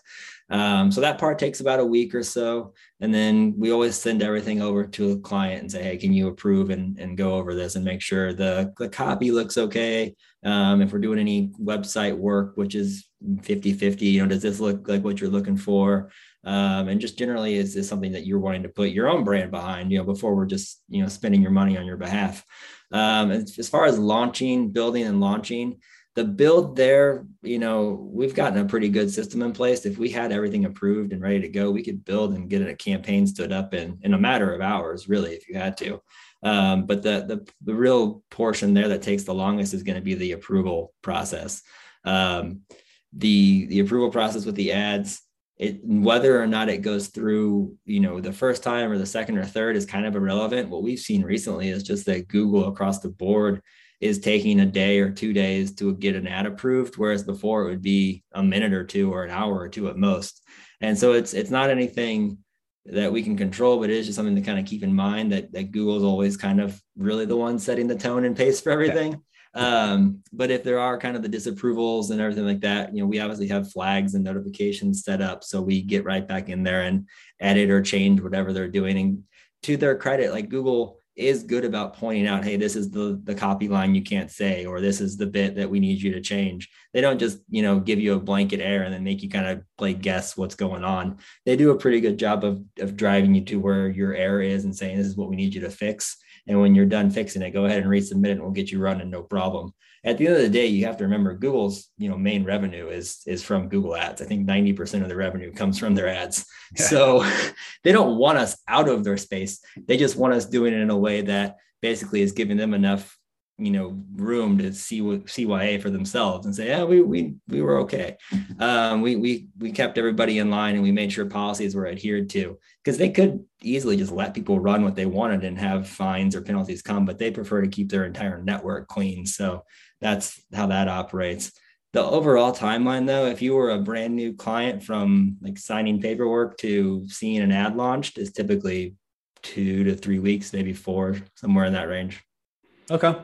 um, so that part takes about a week or so. And then we always send everything over to a client and say, hey, can you approve and, and go over this and make sure the, the copy looks okay? Um, if we're doing any website work, which is 50 50, you know, does this look like what you're looking for? Um, and just generally, is this something that you're wanting to put your own brand behind, you know, before we're just, you know, spending your money on your behalf? Um, as, as far as launching, building and launching, the build there, you know, we've gotten a pretty good system in place. If we had everything approved and ready to go, we could build and get a campaign stood up in, in a matter of hours, really, if you had to. Um, but the, the, the real portion there that takes the longest is going to be the approval process. Um, the the approval process with the ads, it whether or not it goes through, you know, the first time or the second or third is kind of irrelevant. What we've seen recently is just that Google across the board is taking a day or two days to get an ad approved, whereas before it would be a minute or two or an hour or two at most. And so it's it's not anything that we can control, but it is just something to kind of keep in mind that that Google's always kind of really the one setting the tone and pace for everything. Um, but if there are kind of the disapprovals and everything like that, you know, we obviously have flags and notifications set up. So we get right back in there and edit or change whatever they're doing. And to their credit, like Google is good about pointing out, hey, this is the the copy line you can't say, or this is the bit that we need you to change. They don't just, you know, give you a blanket air and then make you kind of play guess what's going on. They do a pretty good job of of driving you to where your error is and saying this is what we need you to fix. And when you're done fixing it, go ahead and resubmit it and we'll get you running, no problem. At the end of the day, you have to remember Google's, you know, main revenue is is from Google ads. I think 90% of the revenue comes from their ads. *laughs* Yeah. So *laughs* they don't want us out of their space. They just want us doing it in a way that basically is giving them enough you know room to see what CYA for themselves and say yeah we we we were okay. Um, we we we kept everybody in line and we made sure policies were adhered to because they could easily just let people run what they wanted and have fines or penalties come but they prefer to keep their entire network clean. So that's how that operates. The overall timeline though if you were a brand new client from like signing paperwork to seeing an ad launched is typically two to three weeks maybe four somewhere in that range. Okay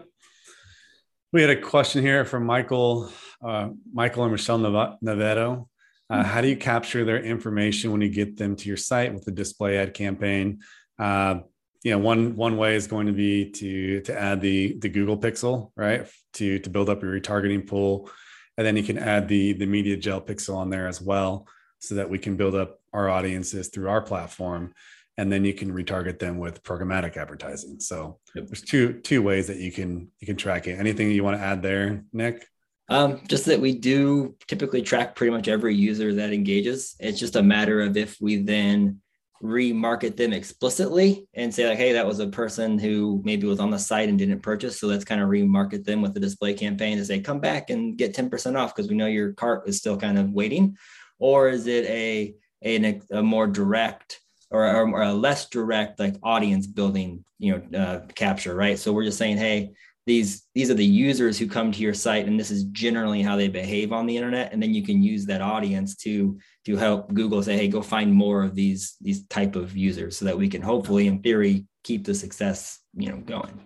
we had a question here from Michael, uh, Michael and Michelle Navedo. Uh, hmm. how do you capture their information when you get them to your site with the display ad campaign? Uh, you know, one one way is going to be to to add the the Google Pixel, right, to to build up your retargeting pool, and then you can add the the MediaJel Pixel on there as well. so that we can build up our audiences through our platform and then you can retarget them with programmatic advertising. So yep. there's two two ways that you can you can track it. Anything you want to add there nick? Um, just that we do typically track pretty much every user that engages. It's just a matter of if we then remarket them explicitly and say like hey that was a person who maybe was on the site and didn't purchase. So let's kind of remarket them with the display campaign to say come back and get 10% off because we know your cart is still kind of waiting. Or is it a a, a more direct or, or, a less direct like audience building you know uh, capture right? So we're just saying hey these these are the users who come to your site and this is generally how they behave on the internet. And then you can use that audience to to help google say hey go find more of these these type of users so that we can hopefully in theory keep the success you know going.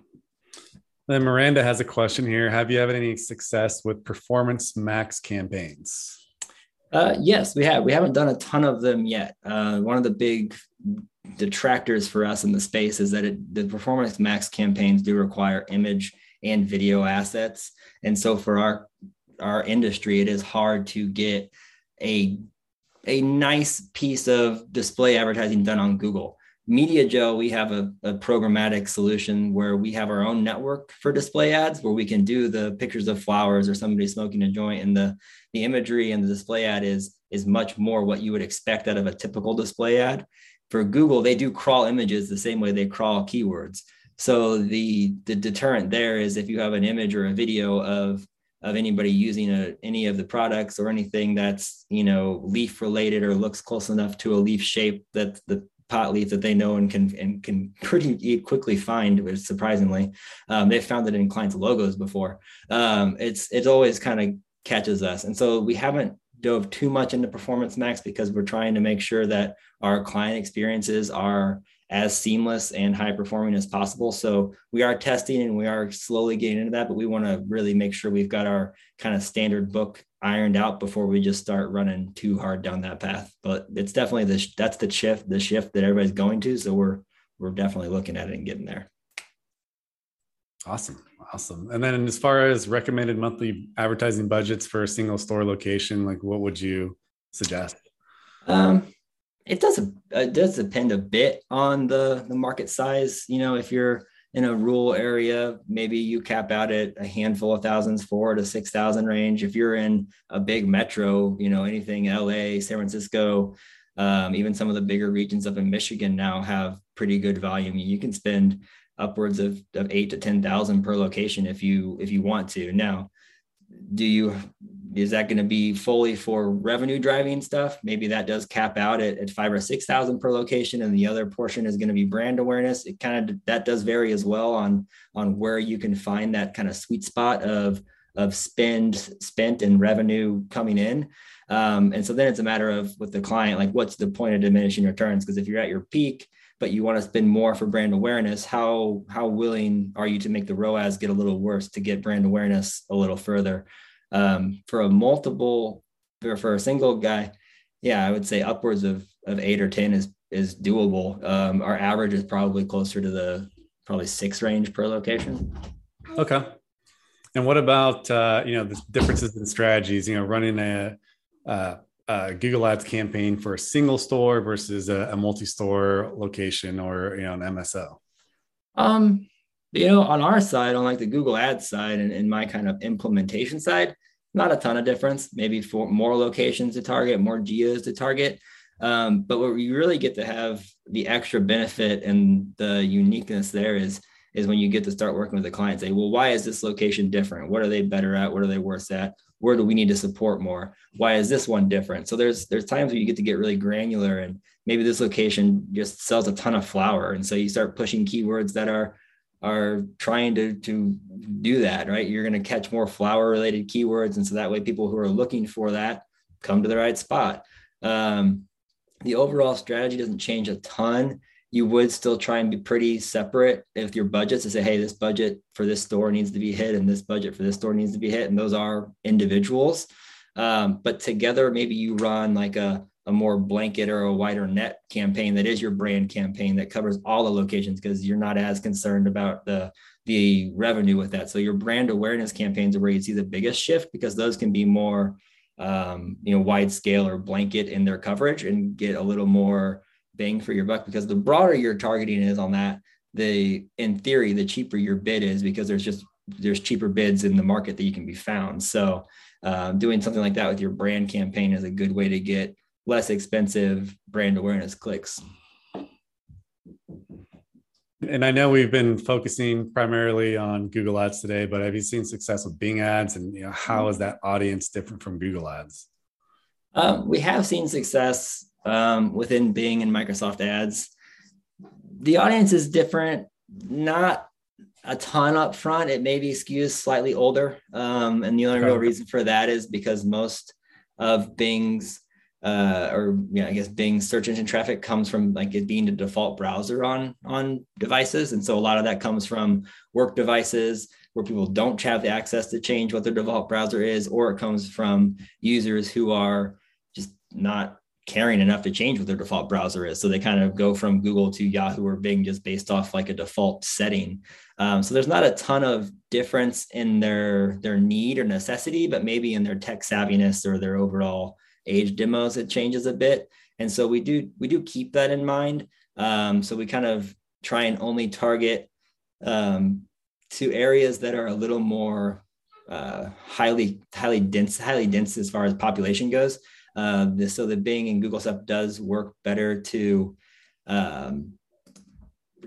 Then miranda has a question here. Have you had any success with performance max campaigns uh, yes, we have. We haven't done a ton of them yet. Uh, one of the big detractors for us in the space is that it, the performance max campaigns do require image and video assets. And so for our our industry, it is hard to get a a nice piece of display advertising done on Google. MediaJel, we have a, a, programmatic solution where we have our own network for display ads where we can do the pictures of flowers or somebody smoking a joint and the, the imagery and the display ad is, is much more what you would expect out of a typical display ad. For Google, they do crawl images the same way they crawl keywords. So the the deterrent there is if you have an image or a video of of anybody using a, any of the products or anything that's you know leaf related or looks close enough to a leaf shape that the pot leaf that they know and can and can *laughs* pretty quickly find which surprisingly um, they've found it in clients logos before um, it's it's always kind of catches us and so we haven't dove too much into performance max because we're trying to make sure that our client experiences are as seamless and high performing as possible. So we are testing and we are slowly getting into that, but we want to really make sure we've got our kind of standard book ironed out before we just start running too hard down that path. But it's definitely the that's the shift the shift that everybody's going to. So we're we're definitely looking at it and getting there. Awesome. Awesome. And then as far as recommended monthly advertising budgets for a single store location, like what would you suggest? Um, it does it does depend a bit on the the market size. You know, if you're in a rural area, maybe you cap out at a handful of thousands, four to six thousand range. If you're in a big metro, you know, anything LA, San Francisco, um, even some of the bigger regions up in Michigan now have pretty good volume. You can spend upwards of, of eight to ten thousand per location if you if you want to. Now, do you is that going to be fully for revenue driving stuff? Maybe that does cap out at, at five or six thousand per location, and the other portion is going to be brand awareness. It kind of that does vary as well on on where you can find that kind of sweet spot of of spend spent and revenue coming in. Um, and so then it's a matter of with the client, like what's the point of diminishing returns? Because if you're at your peak, but you want to spend more for brand awareness, how how willing are you to make the ROAS get a little worse to get brand awareness a little further? Um, for a multiple or for a single guy, yeah, I would say upwards of of eight or ten is is doable. Um, our average is probably closer to the probably six range per location. Okay. And what about uh, you know the differences in strategies? You know, running a, uh, a Google Ads campaign for a single store versus a, a multi-store location or you know an MSO. Um, you know, on our side, on like the Google Ads side and, and my kind of implementation side, not a ton of difference. Maybe for more locations to target, more geos to target. Um, but what we really get to have the extra benefit and the uniqueness there is is when you get to start working with the client. Say, well, why is this location different? What are they better at? What are they worse at? Where do we need to support more? Why is this one different? So there's there's times where you get to get really granular and maybe this location just sells a ton of flower. And so you start pushing keywords that are are trying to to do that, right? You're going to catch more flower related keywords, and so that way people who are looking for that come to the right spot. Um, the overall strategy doesn't change a ton. You would still try and be pretty separate with your budgets to say, hey, this budget for this store needs to be hit, and this budget for this store needs to be hit, and those are individuals. Um, but together, maybe you run like a a more blanket or a wider net campaign that is your brand campaign that covers all the locations because you're not as concerned about the the revenue with that. So your brand awareness campaigns are where you see the biggest shift because those can be more um, you know wide scale or blanket in their coverage and get a little more bang for your buck because the broader your targeting is on that the in theory the cheaper your bid is because there's just there's cheaper bids in the market that you can be found. So uh, doing something like that with your brand campaign is a good way to get less expensive brand awareness clicks. And I know we've been focusing primarily on Google Ads today, but have you seen success with Bing Ads, and you know how is that audience different from Google Ads? Um, we have seen success um, within Bing and Microsoft Ads. The audience is different, not a ton up front. It maybe skews slightly older, um, and the only real reason for that is because most of Bing's uh, or yeah, I guess Bing search engine traffic comes from like it being the default browser on on devices, and so a lot of that comes from work devices where people don't have the access to change what their default browser is, or it comes from users who are just not caring enough to change what their default browser is. So they kind of go from Google to Yahoo or Bing just based off like a default setting. Um, so there's not a ton of difference in their their need or necessity, but maybe in their tech savviness or their overall age demos, it changes a bit. And so we do we do keep that in mind. Um, so we kind of try and only target um, to areas that are a little more uh, highly highly dense highly dense as far as population goes. This, so the Bing and Google stuff does work better to um,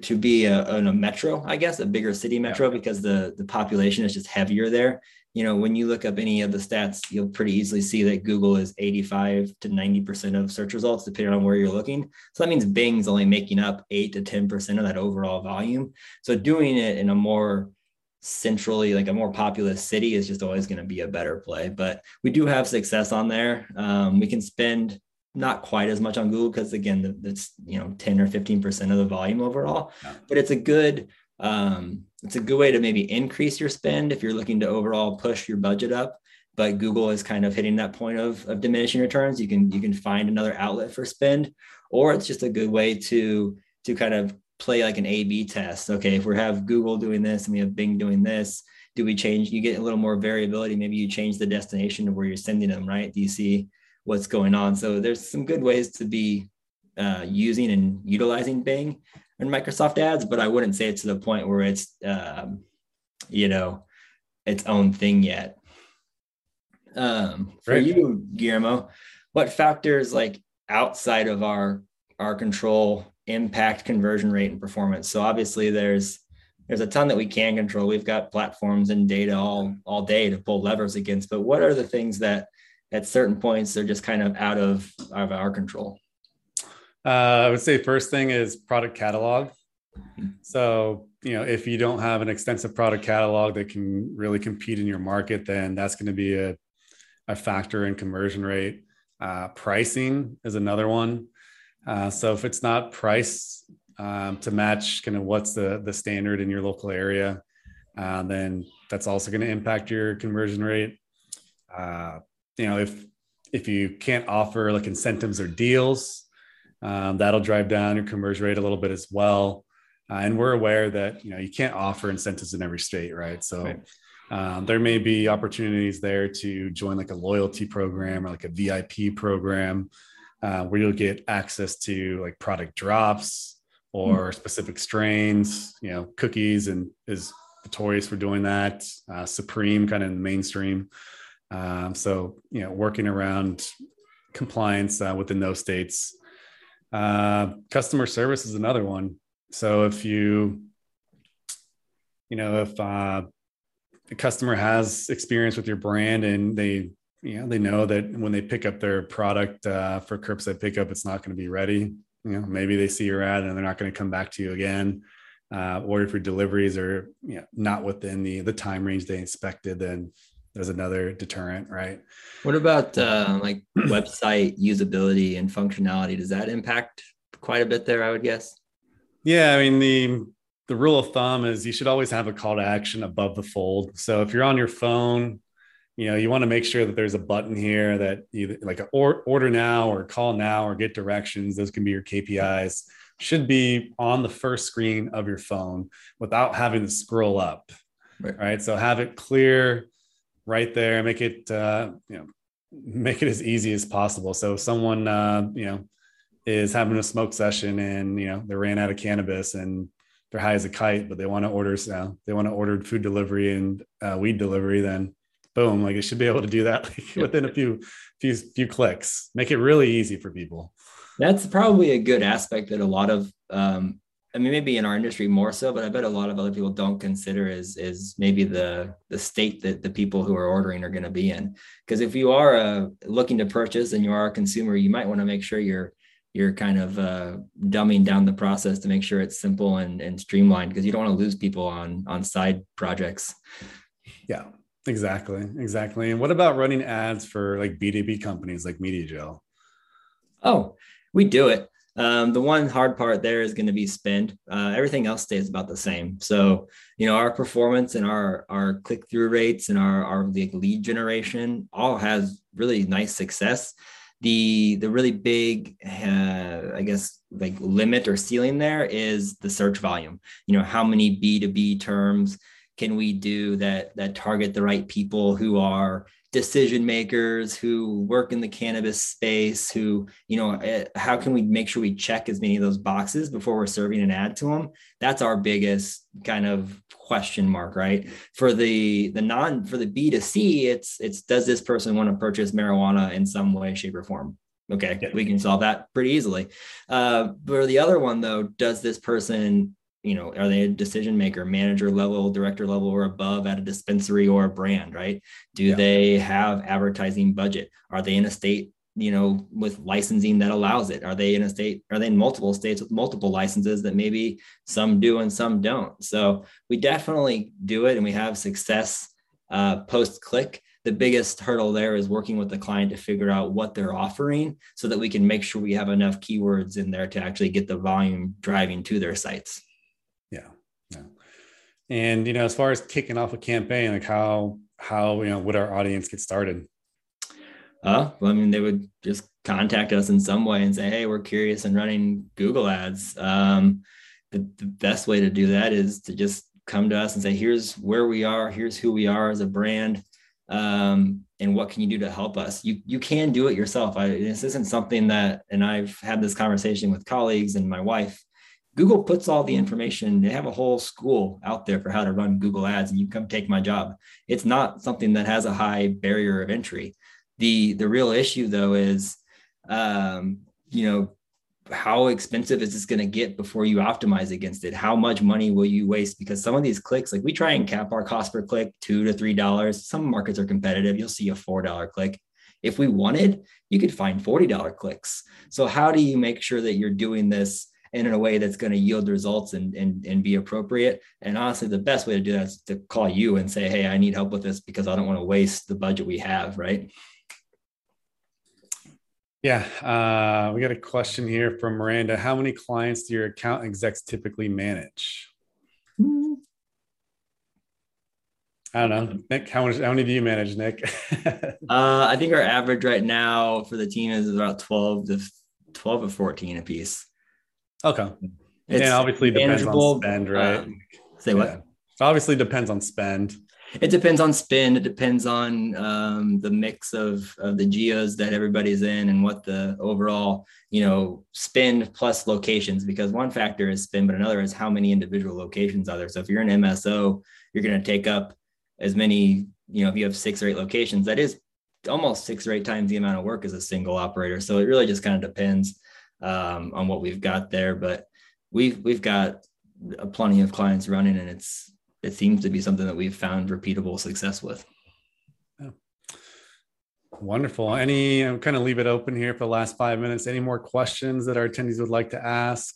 to be a, a metro, I guess, a bigger city metro because the the population is just heavier there you know, when you look up any of the stats, you'll pretty easily see that Google is 85 to 90% of search results, depending on where you're looking. So that means Bing's only making up eight to 10% of that overall volume. So doing it in a more centrally, like a more populous city is just always going to be a better play. But we do have success on there. Um, we can spend not quite as much on Google because again, that's you know 10 or 15% of the volume overall. Yeah. But it's a good um, it's a good way to maybe increase your spend if you're looking to overall push your budget up but google is kind of hitting that point of, of diminishing returns you can you can find another outlet for spend or it's just a good way to to kind of play like an a b test okay if we have google doing this and we have bing doing this do we change you get a little more variability maybe you change the destination of where you're sending them right do you see what's going on so there's some good ways to be uh, using and utilizing bing and Microsoft ads, but I wouldn't say it's to the point where it's, um, you know, its own thing yet. Um, for right. you, Guillermo, what factors like outside of our our control impact conversion rate and performance? So obviously, there's there's a ton that we can control. We've got platforms and data all all day to pull levers against. But what are the things that at certain points they're just kind of out of, out of our control? Uh, I would say first thing is product catalog. So, you know, if you don't have an extensive product catalog that can really compete in your market, then that's going to be a, a factor in conversion rate. Uh, pricing is another one. Uh, so if it's not priced um, to match kind of what's the the standard in your local area, uh, then that's also going to impact your conversion rate. Uh, you know, if if you can't offer like incentives or deals, um, that'll drive down your conversion rate a little bit as well. Uh, and we're aware that you know you can't offer incentives in every state, right? So right. Um, there may be opportunities there to join like a loyalty program or like a VIP program uh, where you'll get access to like product drops or mm. specific strains. You know, cookies and is notorious for doing that. Uh, Supreme kind of in the mainstream. Um, so you know, working around compliance uh, within those states uh, customer service is another one. So if you, you know, if uh, a customer has experience with your brand and they, you know, they know that when they pick up their product uh, for curbside pickup, it's not going to be ready. You know, maybe they see your ad and they're not going to come back to you again. Uh, or if your deliveries are you know, not within the the time range they expected, then there's another deterrent, right? What about uh, like *clears throat* website usability and functionality? Does that impact quite a bit there? I would guess. Yeah, I mean the the rule of thumb is you should always have a call to action above the fold. So if you're on your phone, you know you want to make sure that there's a button here that either like or, order now or call now or get directions. Those can be your KPIs. Should be on the first screen of your phone without having to scroll up. Right. right? So have it clear right there, make it uh, you know make it as easy as possible. So if someone, uh, you know, is having a smoke session and you know they ran out of cannabis and they're high as a kite, but they want to order, uh, they want to order food delivery and uh, weed delivery, then boom, like it should be able to do that *laughs* like, within a few few few clicks. Make it really easy for people. That's probably a good aspect that a lot of um, I mean, maybe in our industry more so, but I bet a lot of other people don't consider is is maybe the the state that the people who are ordering are going to be in. Because if you are uh, looking to purchase and you are a consumer, you might want to make sure you're you're kind of uh, dumbing down the process to make sure it's simple and, and streamlined because you don't want to lose people on on side projects. Yeah, exactly, exactly. And what about running ads for like B two B companies like MediaJel? Oh, we do it. Um, the one hard part there is going to be spend. Uh, everything else stays about the same. So, you know, our performance and our our click through rates and our our lead generation all has really nice success. The the really big, uh, I guess, like limit or ceiling there is the search volume. You know, how many B two B terms can we do that that target the right people who are decision makers who work in the cannabis space who you know eh, how can we make sure we check as many of those boxes before we're serving an ad to them that's our biggest kind of question mark right? For the the non for the b2c it's it's does this person want to purchase marijuana in some way shape or form? Okay yeah. we can solve that pretty easily. Uh, for the other one though does this person you know, are they a decision maker, manager level, director level, or above at a dispensary or a brand, right? Do yeah. they have advertising budget? Are they in a state, you know, with licensing that allows it? Are they in a state, are they in multiple states with multiple licenses that maybe some do and some don't? So we definitely do it and we have success uh, post click. The biggest hurdle there is working with the client to figure out what they're offering so that we can make sure we have enough keywords in there to actually get the volume driving to their sites. And you know, as far as kicking off a campaign, like how how you know would our audience get started? Uh, well, I mean, they would just contact us in some way and say, "Hey, we're curious and running Google ads." Um, the, the best way to do that is to just come to us and say, "Here's where we are. Here's who we are as a brand, um, and what can you do to help us?" You you can do it yourself. I, this isn't something that, and I've had this conversation with colleagues and my wife. Google puts all the information. They have a whole school out there for how to run Google ads, and you come take my job. It's not something that has a high barrier of entry. The the real issue though is, um, you know, how expensive is this going to get before you optimize against it? How much money will you waste? Because some of these clicks, like we try and cap our cost per click two to three dollars. Some markets are competitive. You'll see a four dollar click. If we wanted, you could find forty dollar clicks. So how do you make sure that you're doing this? In a way that's going to yield results and, and, and be appropriate. And honestly, the best way to do that is to call you and say, Hey, I need help with this because I don't want to waste the budget we have. Right. Yeah. Uh, we got a question here from Miranda. How many clients do your account execs typically manage? I don't know. Nick, how, much, how many do you manage, Nick? *laughs* uh, I think our average right now for the team is about 12 to 12 or 14 a piece. Okay. It's and obviously depends on spend, right? Um, say what? Yeah. Obviously depends on spend. It depends on spend. It depends on um, the mix of, of the geos that everybody's in and what the overall, you know, spend plus locations. Because one factor is spend, but another is how many individual locations are there. So if you're an MSO, you're going to take up as many, you know, if you have six or eight locations, that is almost six or eight times the amount of work as a single operator. So it really just kind of depends um, on what we've got there. But we've we've got plenty of clients running, and it's it seems to be something that we've found repeatable success with. Yeah. Wonderful. Any I'm kind of leave it open here for the last five minutes. Any more questions that our attendees would like to ask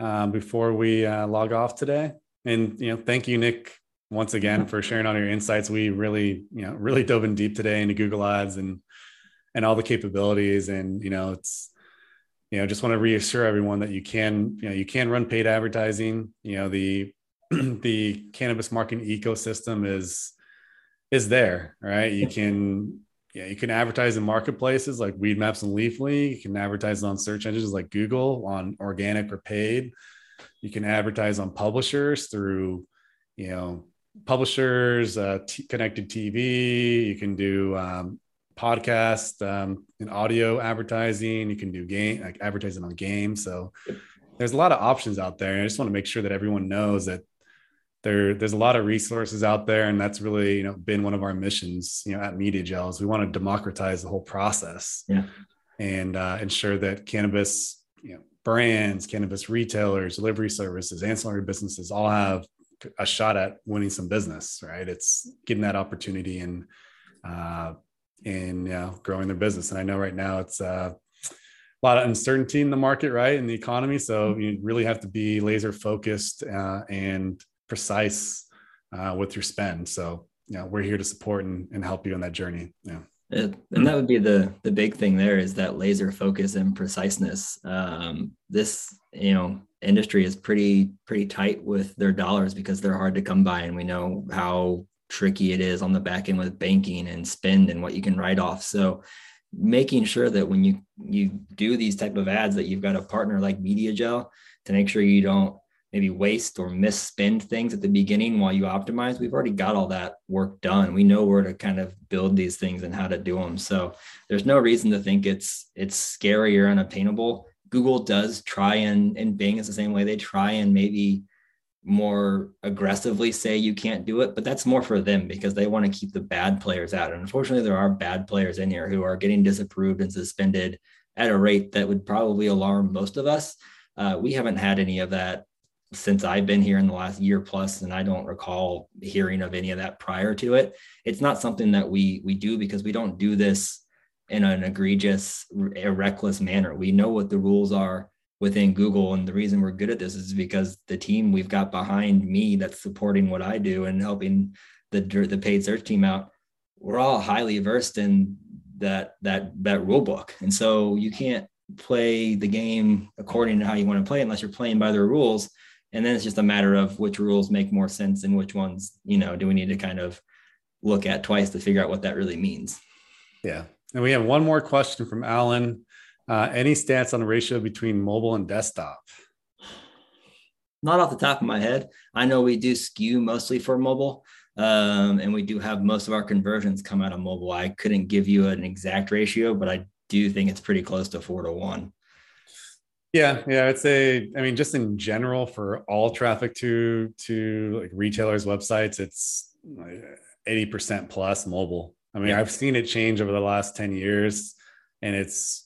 um, before we uh, log off today? And you know, thank you, Nick, once again for sharing all your insights. We really, you know, really dove in deep today into Google Ads and and all the capabilities. And you know, it's you know just want to reassure everyone that you can you know you can run paid advertising. You know the *clears throat* the cannabis marketing ecosystem is is there right? You can yeah you can advertise in marketplaces like Weedmaps and leafly you can advertise on search engines like google on organic or paid. You can advertise on publishers through you know publishers uh, t- connected tv you can do um, podcast um, and audio advertising. You can do game like advertising on games. So there's a lot of options out there. And I just want to make sure that everyone knows that there there's a lot of resources out there, and that's really you know been one of our missions. You know, at MediaJels, we want to democratize the whole process. Yeah. And uh, ensure that cannabis, you know, brands, cannabis retailers, delivery services, ancillary businesses all have a shot at winning some business, right? It's getting that opportunity and uh, and you know, growing their business. And I know right now it's uh, a lot of uncertainty in the market, right, in the economy. So mm-hmm. you really have to be laser focused uh, and precise uh, with your spend. So you know, we're here to support and, and help you on that journey. Yeah. and that would be the the big thing there is that laser focus and preciseness. Um, this you know industry is pretty pretty tight with their dollars because they're hard to come by, and we know how tricky it is on the back end with banking and spend and what you can write off. So making sure that when you you do these type of ads that you've got a partner like MediaJel to make sure you don't maybe waste or misspend things at the beginning while you optimize. We've already got all that work done. We know where to kind of build these things and how to do them. So there's no reason to think it's it's scary or unattainable. Google does try and and Bing is the same way. They try and maybe more aggressively say you can't do it, but that's more for them because they want to keep the bad players out. And unfortunately, there are bad players in here who are getting disapproved and suspended at a rate that would probably alarm most of us. Uh, we haven't had any of that since I've been here in the last year plus, and I don't recall hearing of any of that prior to it. It's not something that we we do because we don't do this in an egregious, reckless manner. We know what the rules are within Google. And the reason we're good at this is because the team we've got behind me that's supporting what I do and helping the the paid search team out, we're all highly versed in that that that rule book. And so you can't play the game according to how you want to play unless you're playing by the rules. And then it's just a matter of which rules make more sense and which ones, you know, do we need to kind of look at twice to figure out what that really means. Yeah. And we have one more question from Alan. Uh, any stats on the ratio between mobile and desktop? Not off the top of my head. I know we do skew mostly for mobile, um, and we do have most of our conversions come out of mobile. I couldn't give you an exact ratio, but I do think it's pretty close to four to one. Yeah, yeah, I'd say. I mean, just in general, for all traffic to to like retailers' websites, it's eighty percent plus mobile. I mean, yeah. I've seen it change over the last ten years, and it's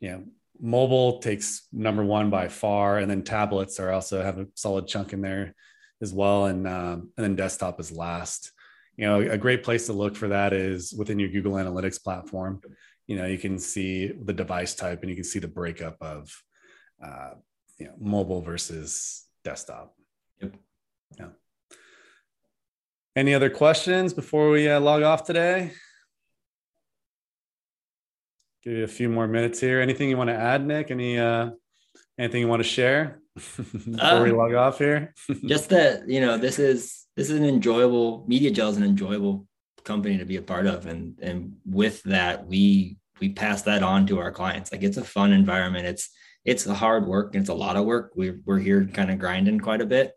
you know, mobile takes number one by far, and then tablets are also have a solid chunk in there as well, and um, and then desktop is last. You know, a great place to look for that is within your Google Analytics platform. You know, you can see the device type, and you can see the breakup of, uh, you know, mobile versus desktop. Yep. Yeah. Any other questions before we uh, log off today? Give you a few more minutes here. Anything you want to add, Nick? Any uh, anything you want to share *laughs* before um, we log off here? *laughs* just that you know this is this is an enjoyable MediaJel is an enjoyable company to be a part of, and and with that we we pass that on to our clients. Like it's a fun environment. It's it's a hard work and it's a lot of work. We're we're here kind of grinding quite a bit,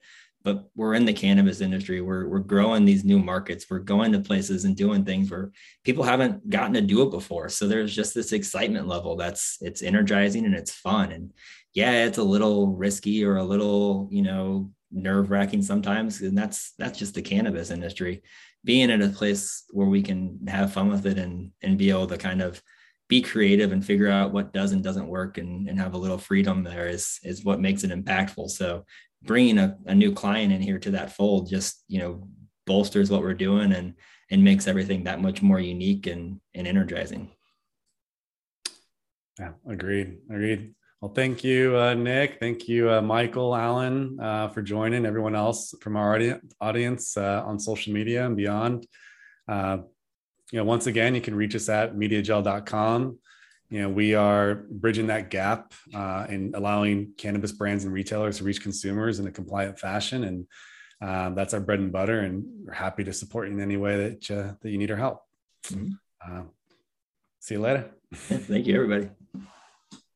but we're in the cannabis industry. We're we're growing these new markets. We're going to places and doing things where people haven't gotten to do it before. So there's just this excitement level that's it's energizing and it's fun. And yeah, it's a little risky or a little, you know, nerve wracking sometimes. And that's that's just the cannabis industry. Being in a place where we can have fun with it and and be able to kind of be creative and figure out what does and doesn't work and, and have a little freedom there is is what makes it impactful so bringing a, a new client in here to that fold just you know bolsters what we're doing and and makes everything that much more unique and and energizing. Yeah agreed agreed. Well thank you uh, nick. Thank you uh, michael allen uh, for joining everyone else from our audience uh, on social media and beyond. Uh, you know once again you can reach us at mediajel.com you know we are bridging that gap uh, in allowing cannabis brands and retailers to reach consumers in a compliant fashion. And um, that's our bread and butter and we're happy to support you in any way that uh, that you need our help. Mm-hmm. uh, see you later. Thank you everybody